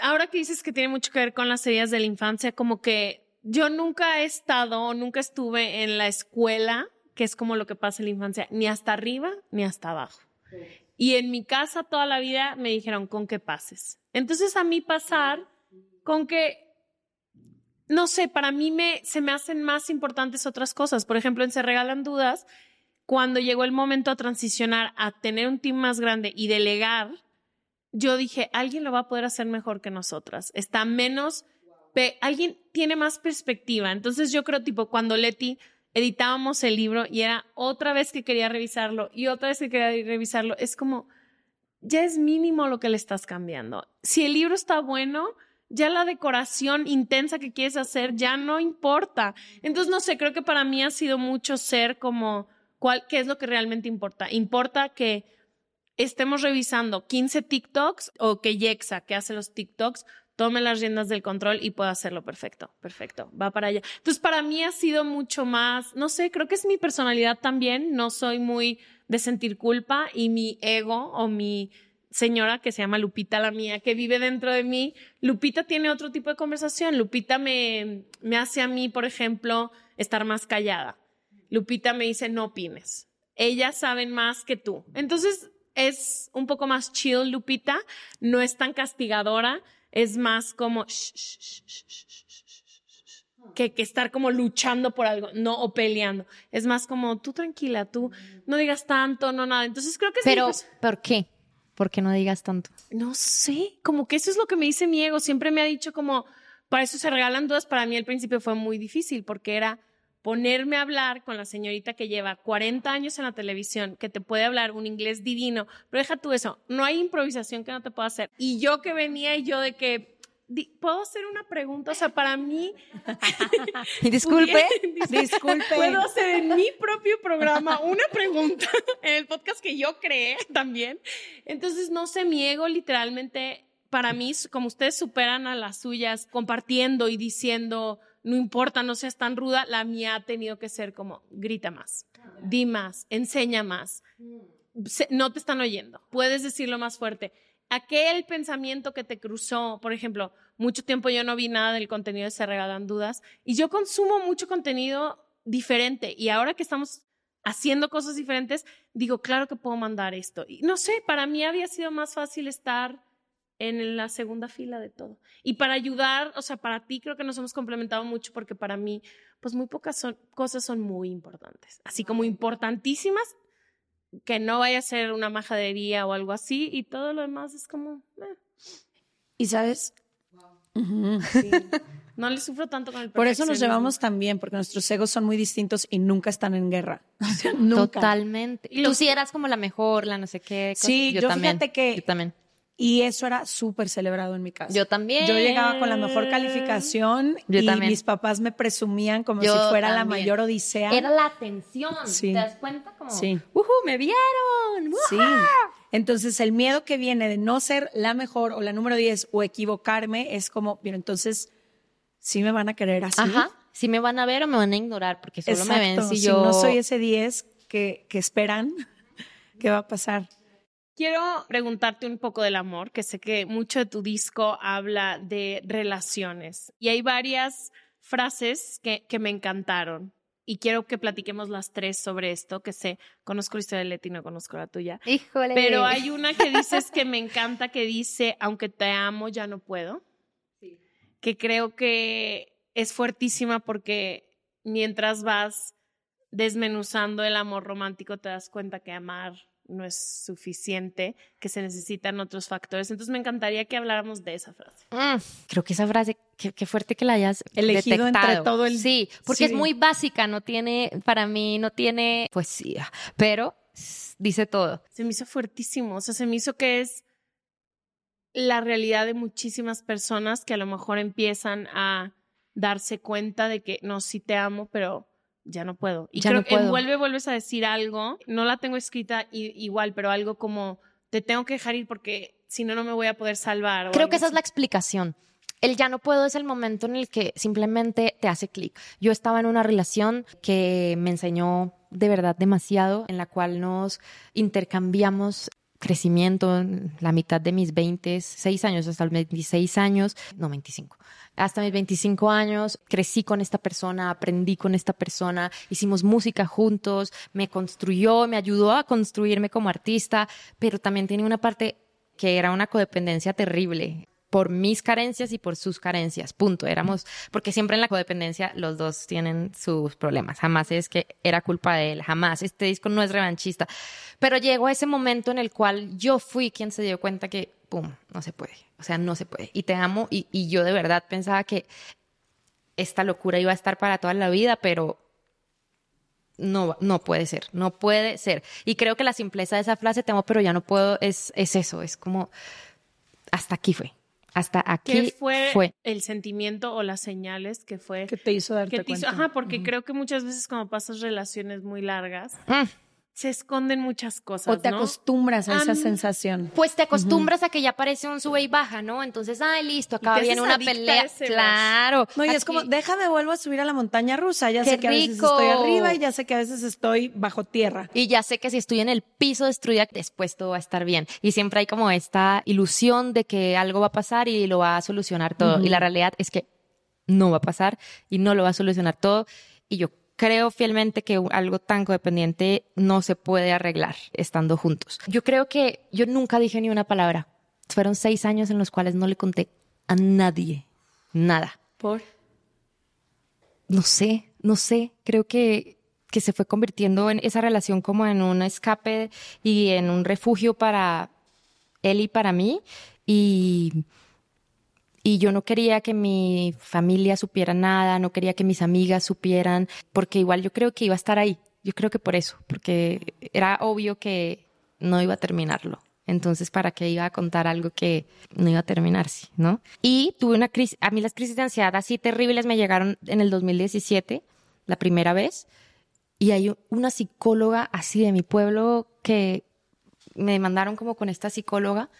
ahora que dices que tiene mucho que ver con las heridas de la infancia, como que yo nunca he estado, nunca estuve en la escuela, que es como lo que pasa en la infancia, ni hasta arriba ni hasta abajo. Y en mi casa toda la vida me dijeron con que pases. Entonces a mí pasar con que no sé, para mí me se me hacen más importantes otras cosas. Por ejemplo, en Se regalan dudas, cuando llegó el momento a transicionar a tener un team más grande y delegar, yo dije, alguien lo va a poder hacer mejor que nosotras. Está menos, alguien tiene más perspectiva. Entonces yo creo, tipo, cuando Leti editábamos el libro y era otra vez que quería revisarlo y otra vez que quería revisarlo, es como, ya es mínimo lo que le estás cambiando. Si el libro está bueno, ya la decoración intensa que quieres hacer ya no importa. Entonces, no sé, creo que para mí ha sido mucho ser como, ¿cuál, ¿qué es lo que realmente importa? Importa que estemos revisando 15 TikToks o que Yexa, que hace los TikToks, tome las riendas del control y pueda hacerlo perfecto, perfecto, va para allá. Entonces, para mí ha sido mucho más, no sé, creo que es mi personalidad también, no soy muy de sentir culpa y mi ego o mi señora que se llama Lupita, la mía, que vive dentro de mí, Lupita tiene otro tipo de conversación. Lupita me, me hace a mí, por ejemplo, estar más callada. Lupita me dice, no opines. Ellas saben más que tú. Entonces, es un poco más chill, Lupita, no es tan castigadora. es más como que, que estar como luchando por algo, no o peleando. Es más como tú tranquila, tú no digas tanto, no nada. Entonces creo que sí, Pero, pues, ¿por qué? ¿Por qué no digas tanto? no sé, como que eso es lo que me dice mi ego. Siempre me ha dicho como, para eso se regalan dudas. Para mí al principio fue muy difícil porque era ponerme a hablar con la señorita que lleva 40 años en la televisión, que te puede hablar un inglés divino, pero deja tú eso, no hay improvisación que no te pueda hacer. Y yo que venía y yo de que, ¿puedo hacer una pregunta? O sea, para mí... <laughs> <laughs> Disculpe. Disculpe. Puedo hacer en mi propio programa una pregunta <laughs> en el podcast que yo creé también. Entonces, no sé, mi ego literalmente, para mí, como ustedes superan a las suyas compartiendo y diciendo, no importa, no seas tan ruda, la mía ha tenido que ser como, grita más, di más, enseña más. No te están oyendo, puedes decirlo más fuerte. Aquel pensamiento que te cruzó, por ejemplo, mucho tiempo yo no vi nada del contenido de Se Regalan Dudas y yo consumo mucho contenido diferente y ahora que estamos haciendo cosas diferentes, digo, claro que puedo mandar esto. Y no sé, para mí había sido más fácil estar en la segunda fila de todo. Y para ayudar, o sea, para ti creo que nos hemos complementado mucho porque para mí, pues muy pocas son- cosas son muy importantes. Así como importantísimas, que no vaya a ser una majadería o algo así, y todo lo demás es como, eh, Y sabes, Ujú. no le sufro tanto con el por eso nos llevamos tan bien, porque nuestros egos son muy distintos y nunca están en guerra. <laughs> Nunca. Totalmente. Y Tú sí eras como la mejor, la no sé qué. cosa. Sí, yo también. fíjate que- Yo también. Y eso era súper celebrado en mi casa. Yo también. Yo llegaba con la mejor calificación Yo y también. mis papás me presumían como Yo si fuera la mayor odisea. Era la atención. Sí. ¿Te das cuenta? Como, Sí. "Ujú, me vieron. Sí. Entonces el miedo que viene de no ser la mejor o la número 10 o equivocarme es como, pero entonces sí me van a querer así. Ajá. Si me van a ver o me van a ignorar porque solo Exacto. me ven si, si yo no soy ese 10 que, que esperan, <laughs> ¿qué va a pasar? Quiero preguntarte un poco del amor, que sé que mucho de tu disco habla de relaciones y hay varias frases que, que me encantaron y quiero que platiquemos las tres sobre esto, que sé, conozco la historia de Leti, no conozco la tuya, Híjole. pero hay una que dices que me encanta, que dice, aunque te amo, ya no puedo, que creo que es fuertísima porque mientras vas desmenuzando el amor romántico te das cuenta que amar no es suficiente, que se necesitan otros factores. Entonces me encantaría que habláramos de esa frase. Mm, creo que esa frase, qué, qué fuerte que la hayas Elegido entre detectado. todo el- Sí, porque es muy básica, no tiene, para mí no tiene poesía, pero dice todo. Se me hizo fuertísimo, o sea, se me hizo que es la realidad de muchísimas personas que a lo mejor empiezan a darse cuenta de que no, sí te amo, pero ya no puedo. Y Ya creo no que vuelve, vuelves a decir algo, no la tengo escrita igual, pero algo como te tengo que dejar ir porque si no, no me voy a poder salvar. Creo que esa es la explicación. El ya no puedo es el momento en el que simplemente te hace clic. Yo estaba en una relación que me enseñó de verdad demasiado, en la cual nos intercambiamos crecimiento en la mitad de mis 26 años hasta los 26 años, no 25, hasta mis 25 años crecí con esta persona, aprendí con esta persona, hicimos música juntos, me construyó, me ayudó a construirme como artista, pero también tenía una parte que era una codependencia terrible por mis carencias y por sus carencias, punto. Éramos, porque siempre en la codependencia los dos tienen sus problemas. Jamás es que era culpa de él, jamás. Este disco no es revanchista. Pero llegó ese momento en el cual yo fui quien se dio cuenta que, pum, no se puede. O sea, no se puede. Y te amo. Y, y yo de verdad pensaba que esta locura iba a estar para toda la vida, pero no, no puede ser, no puede ser. Y creo que la simpleza de esa frase, te amo, pero ya no puedo, es, es eso, es como, hasta aquí fue, hasta aquí ¿Qué fue, fue. el sentimiento o las señales que fue ¿Qué te hizo darte que te hizo- cuenta? Ajá, porque creo que muchas veces cuando pasas relaciones muy largas, Mm. Se esconden muchas cosas, O te ¿no? acostumbras a esa sensación. Pues te acostumbras a que ya parece un sube y baja, ¿no? Entonces, ay, listo, acá te viene una pelea. Claro. No, y es Aquí- como, déjame vuelvo a subir a la montaña rusa. Ya ¡Qué sé que a veces estoy arriba y ya sé que a veces estoy bajo tierra. Y ya sé que si estoy en el piso destruida, después todo va a estar bien. Y siempre hay como esta ilusión de que algo va a pasar y lo va a solucionar todo. Y la realidad es que no va a pasar y no lo va a solucionar todo. Y yo creo fielmente que algo tan codependiente no se puede arreglar estando juntos. Yo creo que yo nunca dije ni una palabra. Fueron seis años en los cuales no le conté a nadie, nada. ¿Por? No sé, no sé, creo que, que se fue convirtiendo en esa relación como en un escape y en un refugio para él y para mí. Y, y yo no quería que mi familia supiera nada, no quería que mis amigas supieran, porque igual yo creo que iba a estar ahí. Yo creo que por eso, porque era obvio que no iba a terminarlo. Entonces, ¿para qué iba a contar algo que no iba a terminarse, no? Y tuve una crisis, a mí las crisis de ansiedad así terribles me llegaron en el 2017, la primera vez, y hay una psicóloga así de mi pueblo que me mandaron como con esta psicóloga,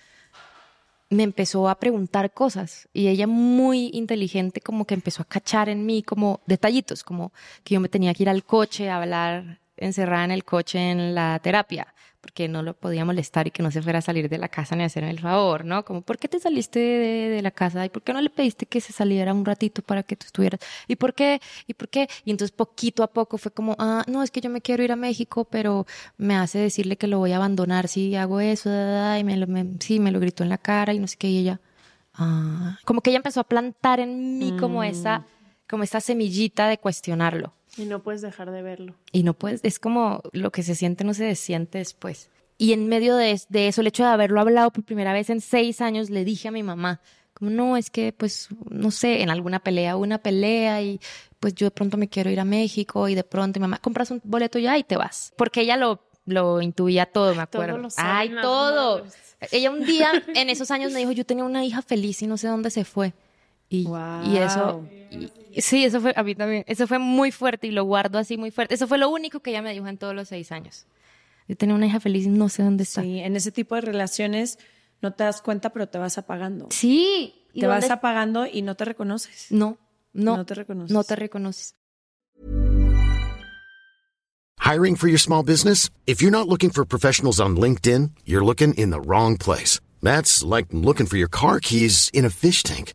me empezó a preguntar cosas y ella muy inteligente como que empezó a cachar en mí como detallitos, como que yo me tenía que ir al coche a hablar encerrada en el coche en la terapia porque no lo podía molestar y que no se fuera a salir de la casa ni a hacerme el favor, ¿no? Como, ¿por qué te saliste de, la casa? ¿Y por qué no le pediste que se saliera un ratito para que tú estuvieras? ¿Y por qué? ¿Y por qué? Y entonces poquito a poco fue como, ah, no, es que yo me quiero ir a México, pero me hace decirle que lo voy a abandonar si hago eso, y me lo, sí, me lo gritó en la cara y no sé qué, y ella, ah, como que ella empezó a plantar en mí como mm. esa, como esta semillita de cuestionarlo. Y no puedes dejar de verlo. Y no puedes, es como lo que se siente no se desiente después. Y en medio de, de, eso, el hecho de haberlo hablado por primera vez en seis años, le dije a mi mamá, como no, es que pues, no sé, en alguna pelea, una pelea y pues yo de pronto me quiero ir a México y de pronto mi mamá, compras un boleto ya y te vas. Porque ella lo, lo intuía todo, me acuerdo. Todo Ay, todo. Ella un día en <laughs> esos años me dijo, yo tenía una hija feliz y no sé dónde se fue. Y, y eso, sí, eso fue, a mí también, eso fue muy fuerte y lo guardo así muy fuerte. Eso fue lo único que ella me dijo en todos los seis años. Yo tenía una hija feliz y no sé dónde está. Sí, en ese tipo de relaciones no te das cuenta, pero te vas apagando. Sí. te vas apagando y no te reconoces. No, no. No te reconoces. No te reconoces. Hiring for your small business? If you're not looking for professionals on LinkedIn, you're looking in the wrong place. That's like looking for your car keys in a fish tank.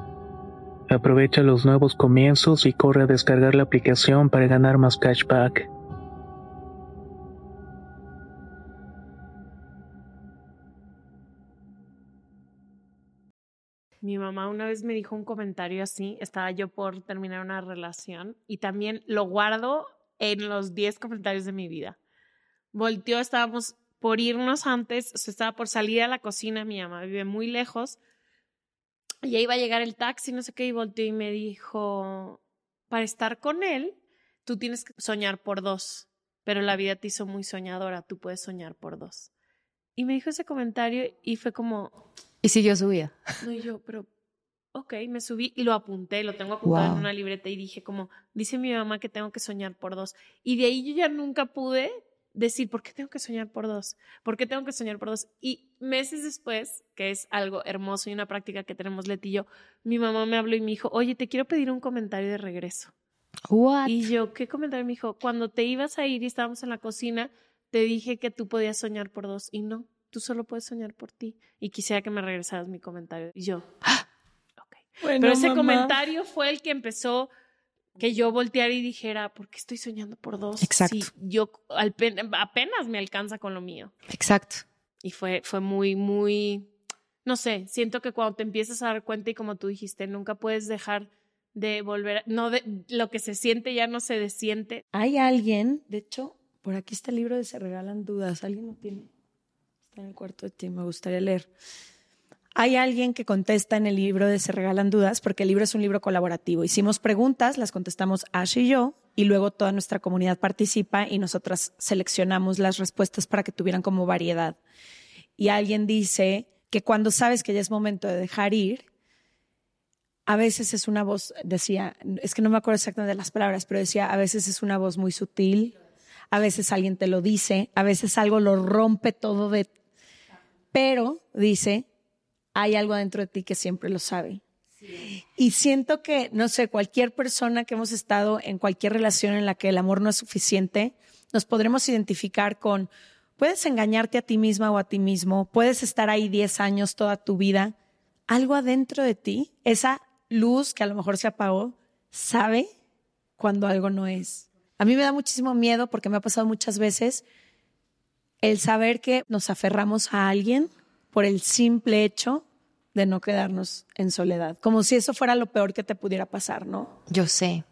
Aprovecha los nuevos comienzos y corre a descargar la aplicación para ganar más cashback. Mi mamá una vez me dijo un comentario así, estaba yo por terminar una relación y también lo guardo en los 10 comentarios de mi vida. Volteó, estábamos por irnos antes, o sea, estaba por salir a la cocina, mi mamá vive muy lejos, ya iba a llegar el taxi, no sé qué, y volteó y me dijo, para estar con él, tú tienes que soñar por dos, pero la vida te hizo muy soñadora, tú puedes soñar por dos. Y me dijo ese comentario y fue como... Y siguió su vida. No, y yo, pero ok, me subí y lo apunté, lo tengo apuntado en una libreta y dije como, dice mi mamá que tengo que soñar por dos. Y de ahí yo ya nunca pude decir, ¿por qué tengo que soñar por dos? ¿Por qué tengo que soñar por dos? Y meses después, que es algo hermoso y una práctica que tenemos Leti y yo, mi mamá me habló y me dijo, oye, te quiero pedir un comentario de regreso. What? Y yo, ¿qué comentario? Me dijo, cuando te ibas a ir y estábamos en la cocina, te dije que tú podías soñar por dos y no, tú solo puedes soñar por ti. Y quisiera que me regresaras mi comentario. Y yo, ok. Pero ese comentario fue el que empezó que yo volteara y dijera, ¿por qué estoy soñando por dos? Exacto. Si yo apenas me alcanza con lo mío. Exacto. Y fue, fue muy, muy, no sé, siento que cuando te empiezas a dar cuenta y como tú dijiste, nunca puedes dejar de volver, no de, lo que se siente ya no se desiente. Hay alguien, de hecho, por aquí está el libro de Se Regalan Dudas. ¿Alguien lo tiene? Está en el cuarto de ti, me gustaría leer. Hay alguien que contesta en el libro de Se Regalan Dudas, porque el libro es un libro colaborativo. Hicimos preguntas, las contestamos Ash y yo, y luego toda nuestra comunidad participa y nosotras seleccionamos las respuestas para que tuvieran como variedad. Y alguien dice que cuando sabes que ya es momento de dejar ir, a veces es una voz, decía, es que no me acuerdo exactamente de las palabras, pero decía, a veces es una voz muy sutil, a veces alguien te lo dice, a veces algo lo rompe todo de... Pero, dice, hay algo dentro de ti que siempre lo sabe. Y siento que, no sé, cualquier persona que hemos estado en cualquier relación en la que el amor no es suficiente, nos podremos identificar con, puedes engañarte a ti misma o a ti mismo, puedes estar ahí 10 años toda tu vida, algo adentro de ti, esa luz que a lo mejor se apagó, sabe cuando algo no es. A mí me da muchísimo miedo porque me ha pasado muchas veces el saber que nos aferramos a alguien por el simple hecho de no quedarnos en soledad, como si eso fuera lo peor que te pudiera pasar, ¿no? Yo sé.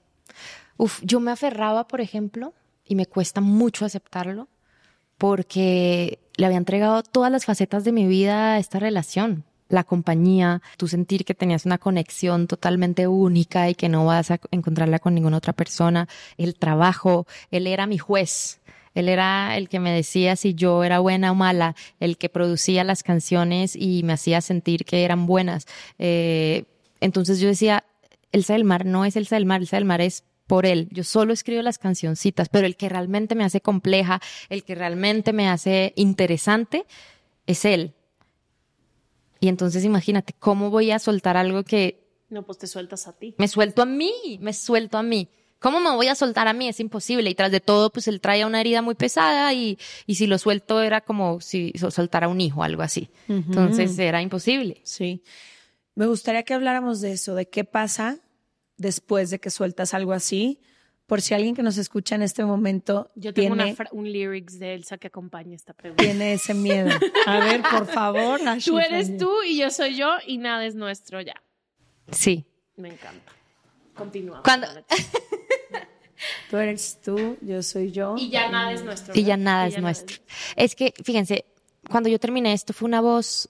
Uf, yo me aferraba, por ejemplo, y me cuesta mucho aceptarlo, porque le había entregado todas las facetas de mi vida a esta relación. La compañía, tu sentir que tenías una conexión totalmente única y que no vas a encontrarla con ninguna otra persona, el trabajo, él era mi juez, él era el que me decía si yo era buena o mala, el que producía las canciones y me hacía sentir que eran buenas. Eh, entonces yo decía, Elsa del Mar no es Elsa del Mar, Elsa del Mar es por él. Yo solo escribo las cancioncitas, pero el que realmente me hace compleja, el que realmente me hace interesante, es él. Y entonces imagínate, ¿cómo voy a soltar algo que No, pues te sueltas a ti. me suelto a mí, me suelto a mí? ¿Cómo me voy a soltar a mí? Es imposible. Y tras de todo, pues él traía una herida muy pesada y, y si lo suelto era como si so- soltara un hijo, algo así. Entonces era imposible. Sí. Me gustaría que habláramos de eso, de qué pasa después de que sueltas algo así, por si alguien que nos escucha en este momento Yo tengo tiene, una un lyrics de Elsa que acompaña esta pregunta. tiene ese miedo. A ver, por favor. <laughs> Ashley Tú eres Fanny. tú y yo soy yo y nada es nuestro ya. Sí. Me encanta. Continuamos. Cuando, <laughs> Tú eres tú, yo soy yo. Y ya nada es nuestro. y ya nada Y es nuestro. Es que, fíjense, cuando yo terminé esto fue una voz,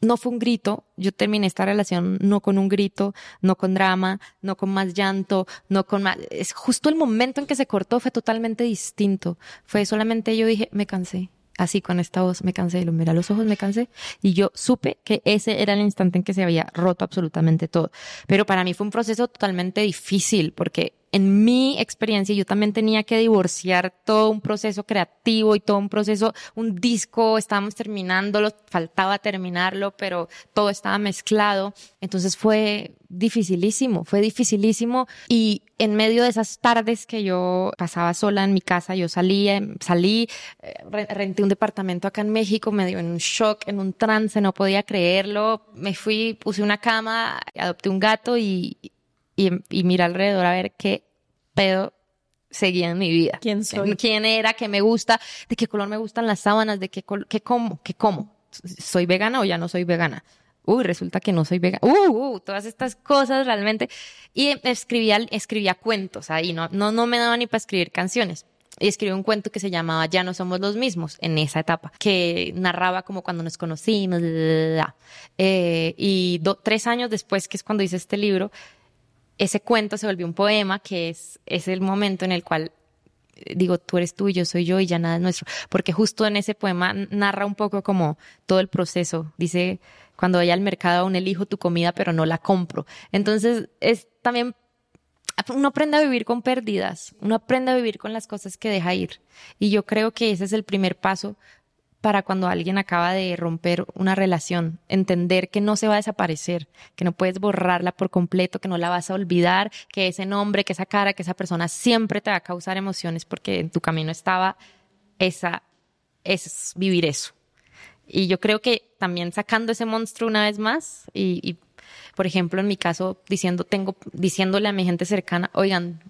no fue un grito, yo terminé esta relación no con un grito, no con drama, no con más llanto, no con más... Es justo el momento en que se cortó fue totalmente distinto. Fue solamente yo dije, me cansé. Así con esta voz, me cansé, lo miré a los ojos, me cansé. Y yo supe que ese era el instante en que se había roto absolutamente todo. Pero para mí fue un proceso totalmente difícil porque en mi experiencia yo también tenía que divorciar todo un proceso creativo y todo un proceso, un disco, estábamos terminándolo, faltaba terminarlo, pero todo estaba mezclado. Entonces fue dificilísimo, fue dificilísimo y en medio de esas tardes que yo pasaba sola en mi casa, yo salía, salí, eh, re- renté un departamento acá en México, me dio en un shock, en un trance, no podía creerlo, me fui, puse una cama, adopté un gato y, y, y miré alrededor a ver qué pedo seguía en mi vida. ¿Quién soy? ¿Quién era? ¿Qué me gusta? ¿De qué color me gustan las sábanas? ¿De qué, col- qué como? ¿Qué como? ¿Soy vegana o ya no soy vegana? Uy, resulta que no soy vegana. Uh, uh, todas estas cosas realmente. Y escribía, escribía cuentos ahí, no, no, no me daba ni para escribir canciones. y escribió un cuento que se llamaba Ya no somos los mismos en esa etapa, que narraba como cuando nos conocimos, eh, y tres años después, que es cuando hice este libro, ese cuento se volvió un poema que es, es el momento en el cual eh, digo, tú eres tú y yo soy yo y ya nada es nuestro, porque justo en ese poema narra un poco como todo el proceso, dice, cuando vaya al mercado aún elijo tu comida pero no la compro. Entonces es también uno aprende a vivir con pérdidas, uno aprende a vivir con las cosas que deja ir. Y yo creo que ese es el primer paso para cuando alguien acaba de romper una relación, entender que no se va a desaparecer, que no puedes borrarla por completo, que no la vas a olvidar, que ese nombre, que esa cara, que esa persona siempre te va a causar emociones porque en tu camino estaba esa, es vivir eso. Y yo creo que también sacando ese monstruo una vez más y, por ejemplo, en mi caso, diciendo, diciéndole a mi gente cercana, oigan,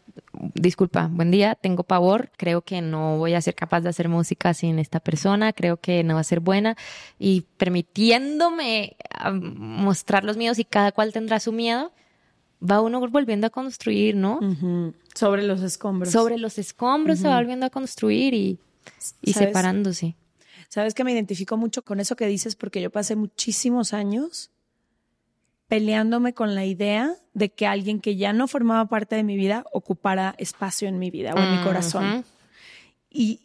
disculpa, buen día, tengo pavor, creo que no voy a ser capaz de hacer música sin esta persona, creo que no va a ser buena y permitiéndome mostrar los miedos y cada cual tendrá su miedo, va uno volviendo a construir, ¿no? Sobre los escombros. Sobre los escombros se va volviendo a construir y, y separándose. Sabes que me identifico mucho con eso que dices porque yo pasé muchísimos años peleándome con la idea de que alguien que ya no formaba parte de mi vida ocupara espacio en mi vida o en mi corazón. Y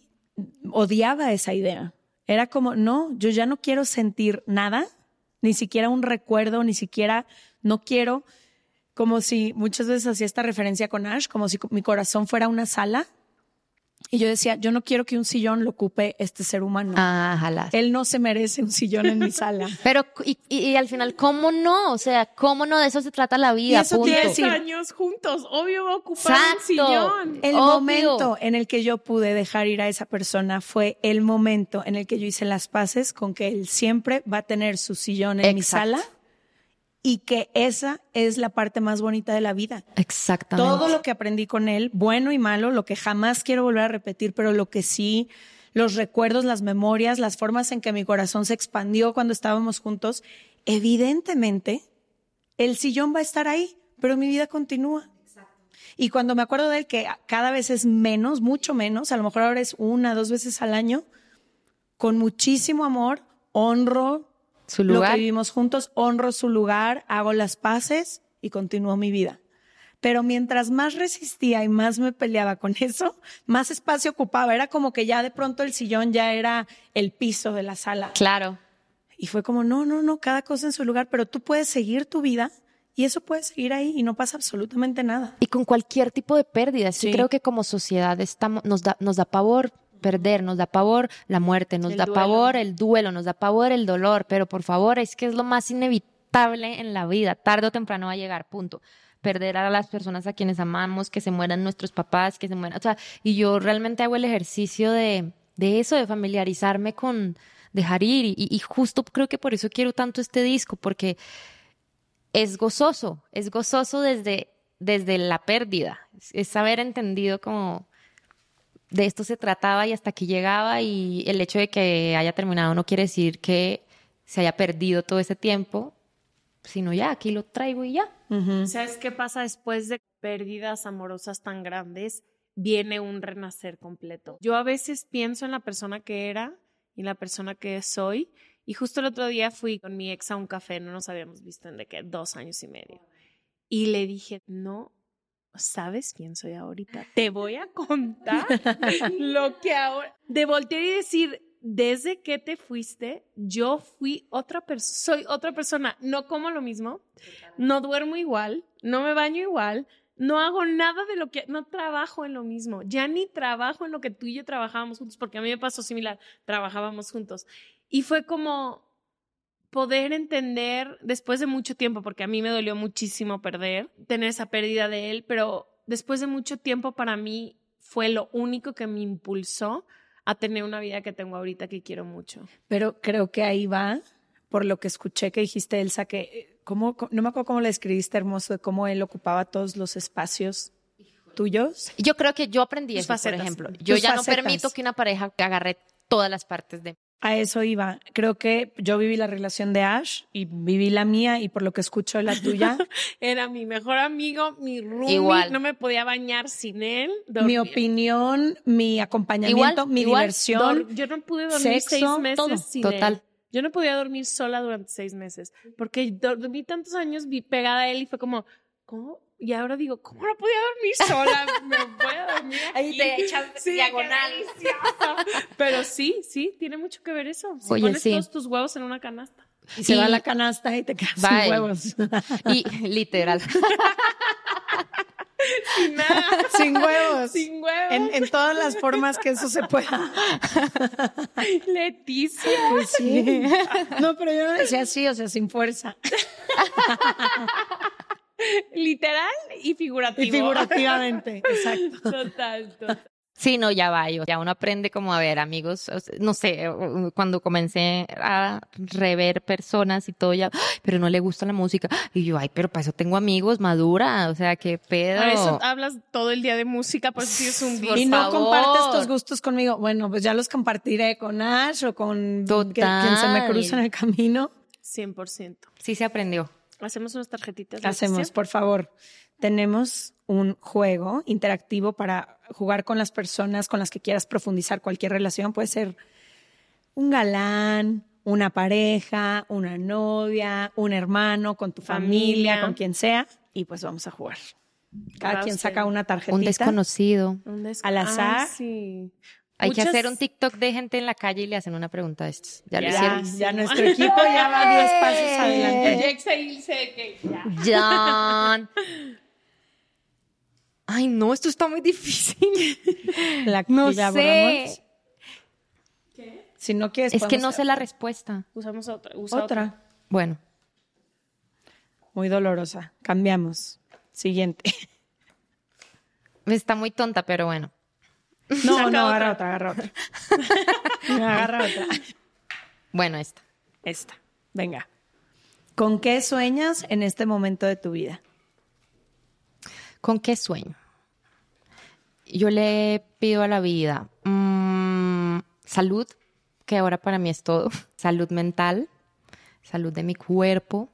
odiaba esa idea. Era como, no, yo ya no quiero sentir nada, ni siquiera un recuerdo, ni siquiera, no quiero, como si muchas veces hacía esta referencia con Ash, como si mi corazón fuera una sala y yo decía, yo no quiero que un sillón lo ocupe este ser humano. Ah, Él no se merece un sillón en mi sala. <laughs> Pero, y, y, al final, ¿cómo no? O sea, ¿cómo no? De eso se trata la vida. Y eso años juntos. Obvio va a ocupar un sillón. El momento en el que yo pude dejar ir a esa persona fue el momento en el que yo hice las paces con que él siempre va a tener su sillón en mi sala y que esa es la parte más bonita de la vida. Exactamente. Todo lo que aprendí con él, bueno y malo, lo que jamás quiero volver a repetir, pero lo que sí, los recuerdos, las memorias, las formas en que mi corazón se expandió cuando estábamos juntos, evidentemente el sillón va a estar ahí, pero mi vida continúa. Y cuando me acuerdo de él, que cada vez es menos, mucho menos, a lo mejor ahora es una, dos veces al año, con muchísimo amor, honro su lugar. Lo que vivimos juntos, honro su lugar, hago las paces y continúo mi vida. Pero mientras más resistía y más me peleaba con <laughs> eso, más espacio ocupaba. Era como que ya de pronto el sillón ya era el piso de la sala. Claro. Y fue como, no, no, no, cada cosa en su lugar, pero tú puedes seguir tu vida y eso puede seguir ahí y no pasa absolutamente nada. Y con cualquier tipo de pérdida. Sí. creo que como sociedad estamos, nos, da, nos da pavor perder, nos da pavor la muerte, nos da pavor el duelo, nos da pavor el dolor, pero por favor, es que es lo más inevitable en la vida, tarde o temprano va a llegar, punto. Perder a las personas a quienes amamos, que se mueran nuestros papás, que se mueran, o sea, y yo realmente hago el ejercicio de, de eso, de familiarizarme con dejar ir, y, y justo creo que por eso quiero tanto este disco, porque es gozoso, es gozoso desde, desde la pérdida, es haber entendido como de esto se trataba y hasta aquí llegaba y el hecho de que haya terminado no quiere decir que se haya perdido todo ese tiempo, sino ya, aquí lo traigo y ya. ¿Sabes qué pasa después de pérdidas amorosas tan grandes? Viene un renacer completo. Yo a veces pienso en la persona que era y la persona que soy. Y justo el otro día fui con mi ex a un café, no nos habíamos visto en de que dos años y medio. Y le dije, no ¿sabes quién soy ahorita? Te voy a contar <laughs> lo que ahora... De voltear y decir, desde que te fuiste, yo fui otra persona, soy otra persona, no como lo mismo, no duermo igual, no me baño igual, no hago nada de lo que, no trabajo en lo mismo, ya ni trabajo en lo que tú y yo trabajábamos juntos, porque a mí me pasó similar, trabajábamos juntos. Y fue como, poder entender después de mucho tiempo, porque a mí me dolió muchísimo perder, tener esa pérdida de él, pero después de mucho tiempo para mí fue lo único que me impulsó a tener una vida que tengo ahorita que quiero mucho. Pero creo que ahí va, por lo que escuché que dijiste, Elsa, que eh, ¿cómo, no me acuerdo cómo le escribiste hermoso de cómo él ocupaba todos los espacios tuyos. Yo creo que yo aprendí eso, por ejemplo. Yo ya no permito que una pareja agarre todas las partes de A eso iba. Creo que yo viví la relación de Ash y viví la mía y por lo que escucho la tuya. <laughs> Era mi mejor amigo, mi roomie. Igual. No me podía bañar sin él. mi opinión, mi acompañamiento, Igual, mi igual. diversión. Yo no pude dormir sexo, seis meses todo. sin Total. él. Yo no podía dormir sola durante seis meses porque dormí tantos años vi pegada a él y fue como, ¿cómo? Y ahora digo, ¿cómo no podía dormir sola? Me voy a dormir <laughs> Ahí te echas Sí, diagonal. Pero sí, sí, tiene mucho que ver eso. Si Oye, pones sí. todos tus huevos en una canasta. Y se Y- va a la canasta y te quedas Bye. sin huevos. <laughs> Y literal. <laughs> Sin nada. sin huevos. Sin huevos. En, en todas las formas que eso se pueda. Leticia. Pues sí. No, pero yo no decía así, o sea, sin fuerza. <laughs> Literal y figurativo. Y figurativamente. <laughs> Exacto. Total, total. Sí, no, ya va. yo- Ya uno aprende como a ver amigos. o sea, No sé, cuando comencé a rever personas y todo, ya, "Ay, pero no le gusta la música. Y yo, ay, pero para eso tengo amigos, madura. O sea, qué pedo. Por eso hablas todo el día de música, por eso tienes un Por y no favor. compartes tus gustos conmigo. Bueno, pues ya los compartiré con Ash o con que- quien se me Total. cruza en el camino. 100%. Sí se aprendió. Hacemos unas tarjetitas. Hacemos, Leticia? por favor. Tenemos un juego interactivo para jugar con las personas con las que quieras profundizar cualquier relación. Puede ser un galán, una pareja, una novia, un hermano, con tu familia, Familia. con quien sea. Y pues vamos a jugar. Cada quien saca una tarjetita. Un desconocido. Un des- Al azar. Ah, sí. Hay que hacer un TikTok de gente en la calle y le hacen una pregunta de estos. ¿Ya, lo hicieron? Ya, nuestro equipo ya va 10 pasos adelante. Ya. John. Ay, no, esto está muy difícil. La, No sé. borramos. Si no quieres, Es que no sé la respuesta. Usamos otra. usa otra. otra. Bueno, Muy dolorosa. Cambiamos. Siguiente. está muy tonta, pero bueno. No, <laughs> Saca no, otra. agarra otra, <laughs> agarra otra. agarra otra. Bueno, esta. Esta. Venga. ¿Con qué sueñas en este momento de tu vida? ¿Con qué sueño? Yo le pido a la vida mm, salud, que ahora para mí es todo. <laughs> Salud mental, salud de mi cuerpo.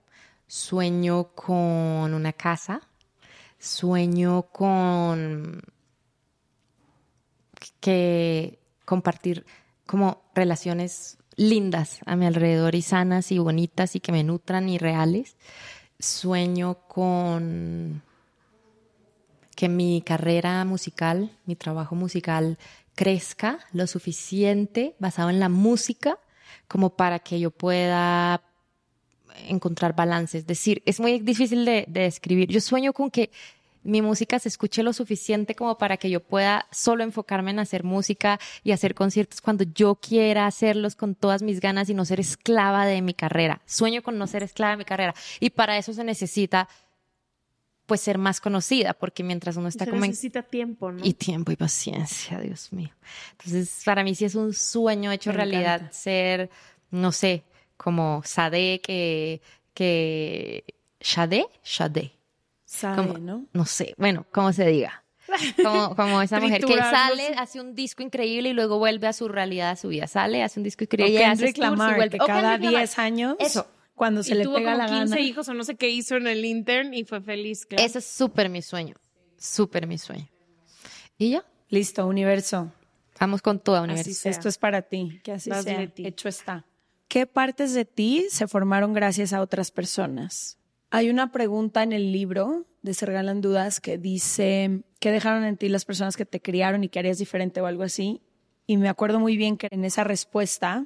Sueño con una casa. Sueño con que compartir como relaciones lindas a mi alrededor y sanas y bonitas y que me nutran y reales. Sueño con que mi carrera musical, mi trabajo musical crezca lo suficiente basado en la música como para que yo pueda encontrar balance. Es decir, es muy difícil de, de describir. Yo sueño con que mi música se escuche lo suficiente como para que yo pueda solo enfocarme en hacer música y hacer conciertos cuando yo quiera hacerlos con todas mis ganas y no ser esclava de mi carrera. Sueño con no ser esclava de mi carrera. Y para eso se necesita pues ser más conocida, porque mientras uno está Se como en necesita tiempo, ¿no? y tiempo y paciencia, Dios mío. Entonces, para mí sí es un sueño hecho Me realidad encanta. ser, no sé, como Sade, que, que, Shade, Shade, Sabe, Como- ¿no? no sé, bueno, como se diga. Como, <laughs> como esa mujer que sale, hace un disco increíble y luego vuelve a su realidad, a su vida. Sale, hace un disco increíble y hace Kendrick tours y Lamar, vuelve. que cada Kendrick Lamar. 10 años, Eso. cuando se y le tuvo pega como la 15 gana. hijos o no sé qué hizo en el intern y fue feliz, claro. Ese es súper mi sueño. Súper mi sueño. Y ya, Listo, universo. vamos con toda universo. sea. Esto es para ti, que así Vas, sea. Hecho está. ¿Qué partes de ti se formaron gracias a otras personas? Hay una pregunta en el libro de Se Regalan Dudas que dice, ¿qué dejaron en ti las personas que te criaron y que harías diferente o algo así? Y me acuerdo muy bien que en esa respuesta,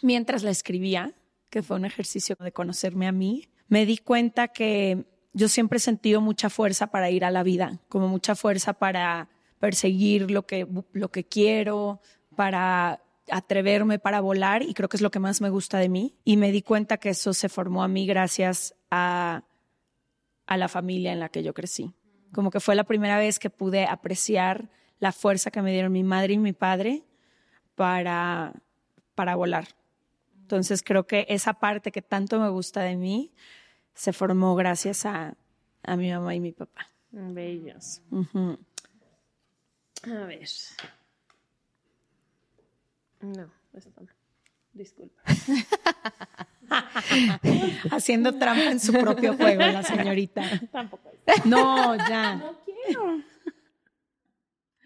mientras la escribía, que fue un ejercicio de conocerme a mí, me di cuenta que yo siempre he sentido mucha fuerza para ir a la vida, como mucha fuerza para perseguir lo que, lo que quiero, para atreverme, para volar, y creo que es lo que más me gusta de mí. Y me di cuenta que eso se formó a mí gracias a, a la familia en la que yo crecí. Como que fue la primera vez que pude apreciar la fuerza que me dieron mi madre y mi padre para, para volar. Entonces creo que esa parte que tanto me gusta de mí se formó gracias a, a mi mamá y mi papá. Bellos. A ver. No, esta no. Disculpa. <laughs> <laughs> Haciendo trampa en su propio juego, la señorita. Tampoco. No, ya. No quiero.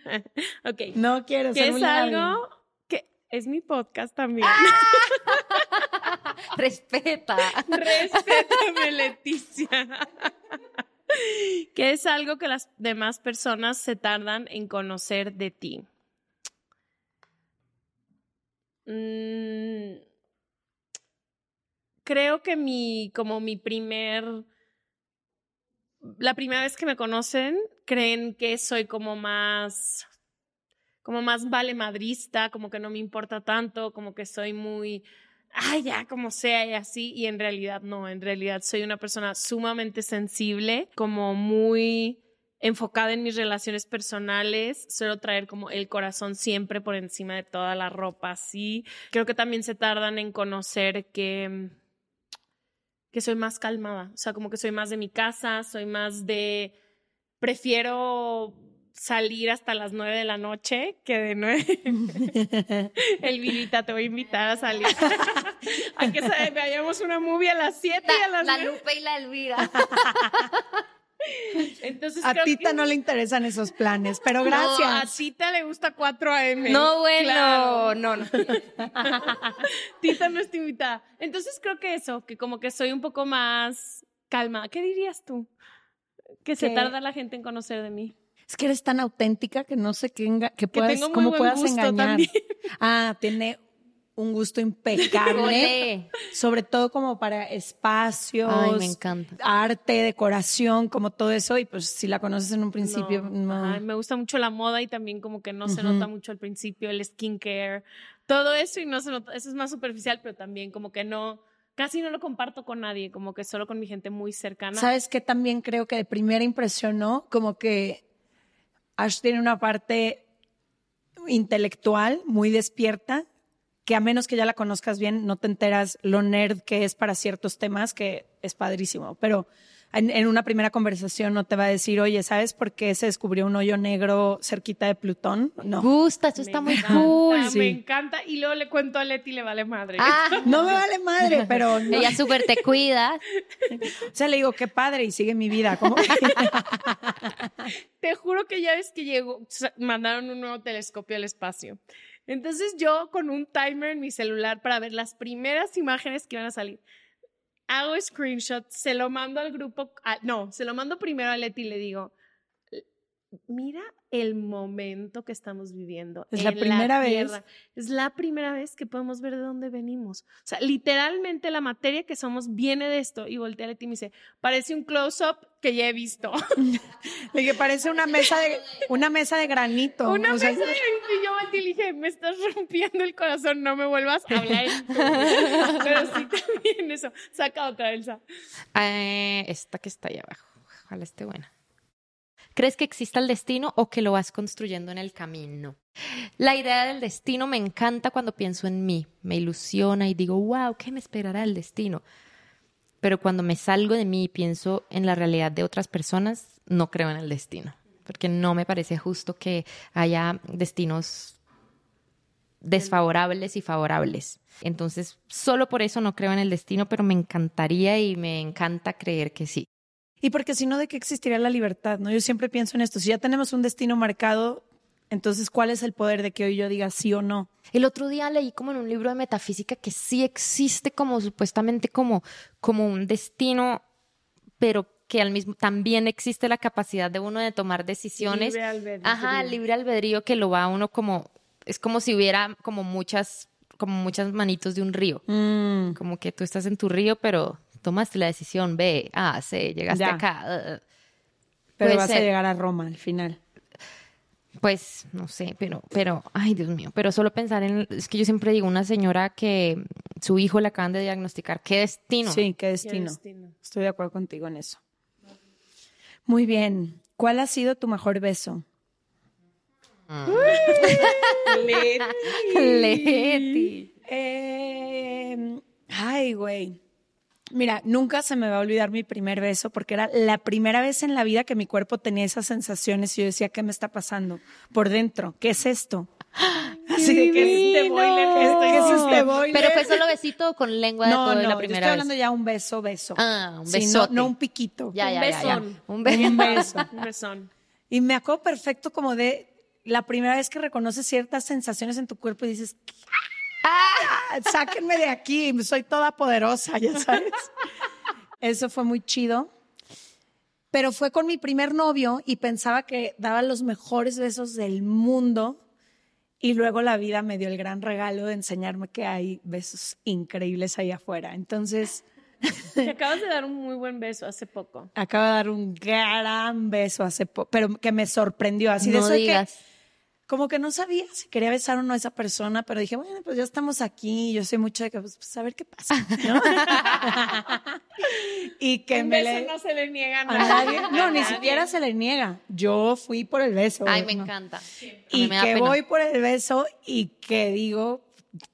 <laughs> ok. No quiero ser es vulnerable. algo que es mi podcast también. <laughs> Respeta. Respétame, Leticia. que es algo que las demás personas se tardan en conocer de ti. Mm, creo que mi, como mi primer, la primera vez que me conocen, creen que soy como más, como más vale madrista, como que no me importa tanto, como que soy muy, ay, ya, como sea y así, y en realidad no, en realidad soy una persona sumamente sensible, como muy enfocada en mis relaciones personales, suelo traer como el corazón siempre por encima de toda la ropa, así. Creo que también se tardan en conocer que que soy más calmada, o sea, como que soy más de mi casa, soy más de prefiero salir hasta las nueve de la noche que de nueve. <laughs> Elvirita, te voy a invitar a salir. <laughs> a que vayamos una movie a las siete y a las La nueve. Lupe y la Elvira. <laughs> <laughs> Entonces A creo Tita que- no le interesan esos planes, pero No, a gracias. Tita le gusta 4 AM. No, bueno. Claro. No, no. <laughs> Tita no está invitada. Entonces creo que eso, que como que soy un poco más calma. ¿Qué dirías tú? Que se Que- tarda la gente en conocer de mí. Es que eres tan auténtica que no sé qué enga- que Que puedas, tengo muy cómo buen puedas gusto engañar. también. Ah, tiene un gusto <laughs> impecable, sobre todo como para espacios, Ay, me encanta. arte, decoración, como todo eso. Y pues si la conoces en un principio, no. Ay, me gusta mucho la moda y también como que no se nota mucho al principio el skincare, todo eso y no se nota, eso es más superficial, pero también como que no, casi no lo comparto con nadie, como que solo con mi gente muy cercana. ¿Sabes qué? También creo que de primera impresión, ¿no? Como que Ash tiene una parte intelectual muy despierta, que a menos que ya la conozcas bien, no te enteras lo nerd que es para ciertos temas, que es padrísimo. Pero en, en una primera conversación no te va a decir, oye, ¿sabes por qué se descubrió un hoyo negro cerquita de Plutón? No. Gusta, eso Me está muy encanta, cool. sí. Me encanta y luego le cuento a Leti y le vale madre. Ah, <laughs> No me vale madre, pero <laughs> no. ella súper te cuida. O sea, le digo, qué padre, y sigue mi vida. Como... <laughs> Te juro que ya ves que llegó, mandaron un nuevo telescopio al espacio. Entonces yo con un timer en mi celular para ver las primeras imágenes que iban a salir, hago screenshot, se lo mando al grupo, no, se lo mando primero a Leti y le digo, mira el momento que estamos viviendo. Es la primera vez. Tierra. Es la primera vez que podemos ver de dónde venimos. O sea, literalmente la materia que somos viene de esto. Y voltea a Leti y me dice, parece un close-up que ya he visto. <laughs> Le dije, parece una mesa de, una mesa de granito. Una O sea, mesa de y yo volteé y le dije, me estás rompiendo el corazón, no me vuelvas a hablar en tú". <laughs> Pero sí también eso. Saca otra, Elsa. Eh, esta que está ahí abajo. Ojalá esté buena. ¿Crees que exista el destino o que lo vas construyendo en el camino? La idea del destino me encanta cuando pienso en mí. Me ilusiona y digo, wow, ¿qué me esperará el destino? Pero cuando me salgo de mí y pienso en la realidad de otras personas, no creo en el destino. Porque no me parece justo que haya destinos desfavorables y favorables. Entonces, solo por eso no creo en el destino, pero me encantaría y me encanta creer que sí. Y porque si no, ¿de qué existiría la libertad? ¿no? Yo siempre pienso en esto. Si ya tenemos un destino marcado, entonces, ¿cuál es el poder de que hoy yo diga sí o no? El otro día leí como en un libro de metafísica que sí existe como supuestamente como, como un destino, pero que al mismo también existe la capacidad de uno de tomar decisiones. Libre albedrío. Ajá, libre albedrío que lo va a uno como, es como si hubiera como muchas, como muchas manitos de un río. Mm, Como que tú estás en tu río, pero tomaste la decisión B, A, C, llegaste Ya. acá. uh, uh. pero vas a llegar a Roma al final. Pues no sé, pero, pero, ay Dios mío, pero solo pensar en, es que yo siempre digo, una señora que su hijo le acaban de diagnosticar, qué destino. Sí, qué Qué destino. destino. Estoy de acuerdo contigo en eso. Muy bien. ¿Cuál ha sido tu mejor beso? <laughs> Leti. Eh, ay, güey. Mira, nunca se me va a olvidar mi primer beso porque era la primera vez en la vida que mi cuerpo tenía esas sensaciones y yo decía, ¿qué me está pasando? Por dentro, ¿qué es esto? Así de ¿Qué es este boiler que estoy ¿Qué es de boiler. Pero fue solo besito o con lengua de no, todo no, la yo primera estoy hablando vez. ya un beso, beso. Ah, un Sí, no- un piquito. Ya, Un ya, ya, ya. besón. Un beso. Un beso. <laughs> Un besón. Y me acuerdo perfecto como de la primera vez que reconoces ciertas sensaciones en tu cuerpo y dices, ¡ah! Sáquenme de aquí, soy toda poderosa, ya sabes. Eso fue muy chido. Pero fue con mi primer novio y pensaba que daba los mejores besos del mundo. Y luego la vida me dio el gran regalo de enseñarme que hay besos increíbles ahí afuera. Entonces, Te acabas de dar un muy buen beso hace poco. acabo de dar un gran beso hace poco, pero que me sorprendió. Así de no eso de que- digas. Como que no sabía si quería besar o no a esa persona, pero dije, bueno, pues ya estamos aquí, yo soy mucho de que, pues, pues, a ver qué pasa, ¿no? <laughs> y que me beso le... no se le niega a a nadie. nadie, <laughs> no, ni Nadie. siquiera se le niega. Yo fui por el beso. Ay, me ¿no? encanta. Y me que voy por el beso y que digo,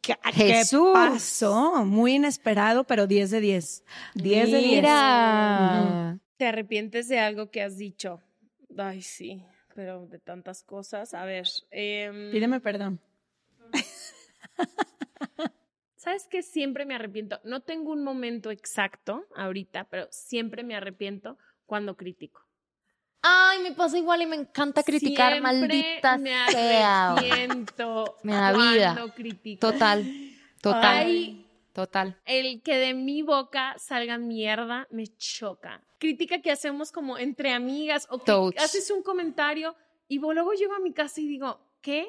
¿qué, qué pasó? Muy inesperado, pero 10 de 10. 10 de 10. Mira. ¿Te arrepientes de algo que has dicho? Ay, sí, pero de tantas cosas. A ver. em, Pídeme perdón. ¿Sabes qué? Siempre me arrepiento. No tengo un momento exacto ahorita, pero siempre me arrepiento cuando critico. Ay, me pasa igual y me encanta criticar, Siempre maldita me sea. arrepiento Me da vida. cuando critico. Total, total, Ay, total. el que de mi boca salga mierda me choca. Crítica que hacemos como entre amigas o que Totes. haces un comentario y luego llego a mi casa y digo, ¿qué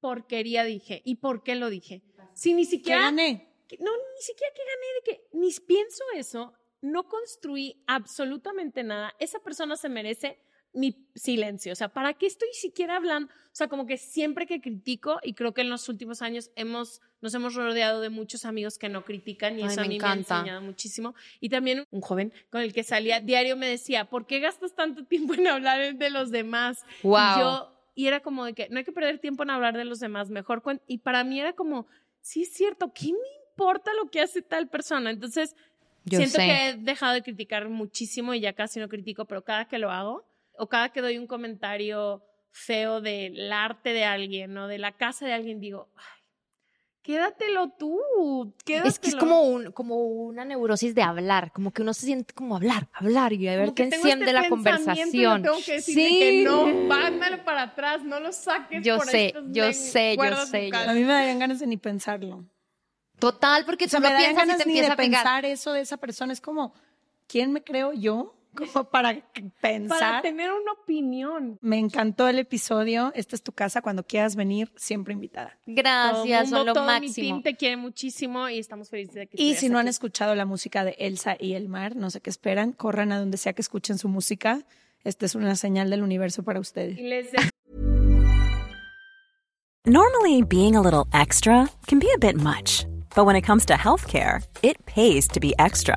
porquería dije? ¿Y por qué lo dije? Si ni ¿Qué siquiera... gané? que- no, ni siquiera que gané de que ni pienso eso, no construí absolutamente nada. Esa persona se merece mi silencio. O sea, ¿para qué estoy siquiera hablando? O sea, como que siempre que critico, y creo que en los últimos años hemos, nos hemos rodeado de muchos amigos que no critican, y Ay, eso a mí encanta. me ha enseñado muchísimo. Y también un joven con el que salía diario me decía, ¿por qué gastas tanto tiempo en hablar de los demás? Wow. Y yo, y era como de que no hay que perder tiempo en hablar de los demás, mejor. Y para mí era como, sí es cierto, ¿qué me importa lo que hace tal persona? Entonces, Yo siento sé. que he dejado de criticar muchísimo y ya casi no critico, pero cada que lo hago, o cada que doy un comentario feo del arte de alguien o de la casa de alguien, digo, ay, quédatelo tú, quédatelo. Es que es como, un, como una neurosis de hablar, como que uno se siente como hablar, hablar y a ver qué enciende este la y conversación. tengo que sí, que no, mándalo para atrás, no lo saques Yo por sé, yo sé, yo sé, yo vocales. A mí me darían ganas de ni pensarlo. Total, porque O sea, tú me lo piensas y ganas te ni empieza de a pegar. pensar eso de esa persona. Es como, ¿quién me creo yo? <laughs> Como para Para pensar. tener una opinión. Me encantó el episodio. Esta es tu casa. Cuando quieras venir, siempre invitada. Gracias, Todo son lo todo mi máximo. team te quiere muchísimo y estamos felices de que Y si no han escuchado la música de Elsa y el mar, no sé qué esperan, corran a donde sea que escuchen su música. Esta es una señal del universo para ustedes. Y les Normally, being a little extra can be a bit much, but when it comes to healthcare, it pays to be extra.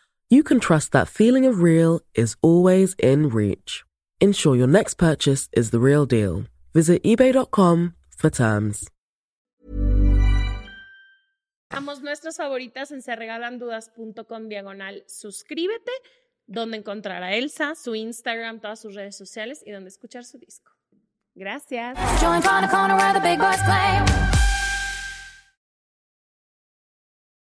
you can trust that feeling of real is always in reach. Ensure your next purchase is the real deal. Visit eBay.com for terms. Damos nuestras favoritas en serregalandudas.com diagonal suscríbete, donde encontrar a Elsa, su Instagram, todas sus redes sociales y donde escuchar su disco. Gracias.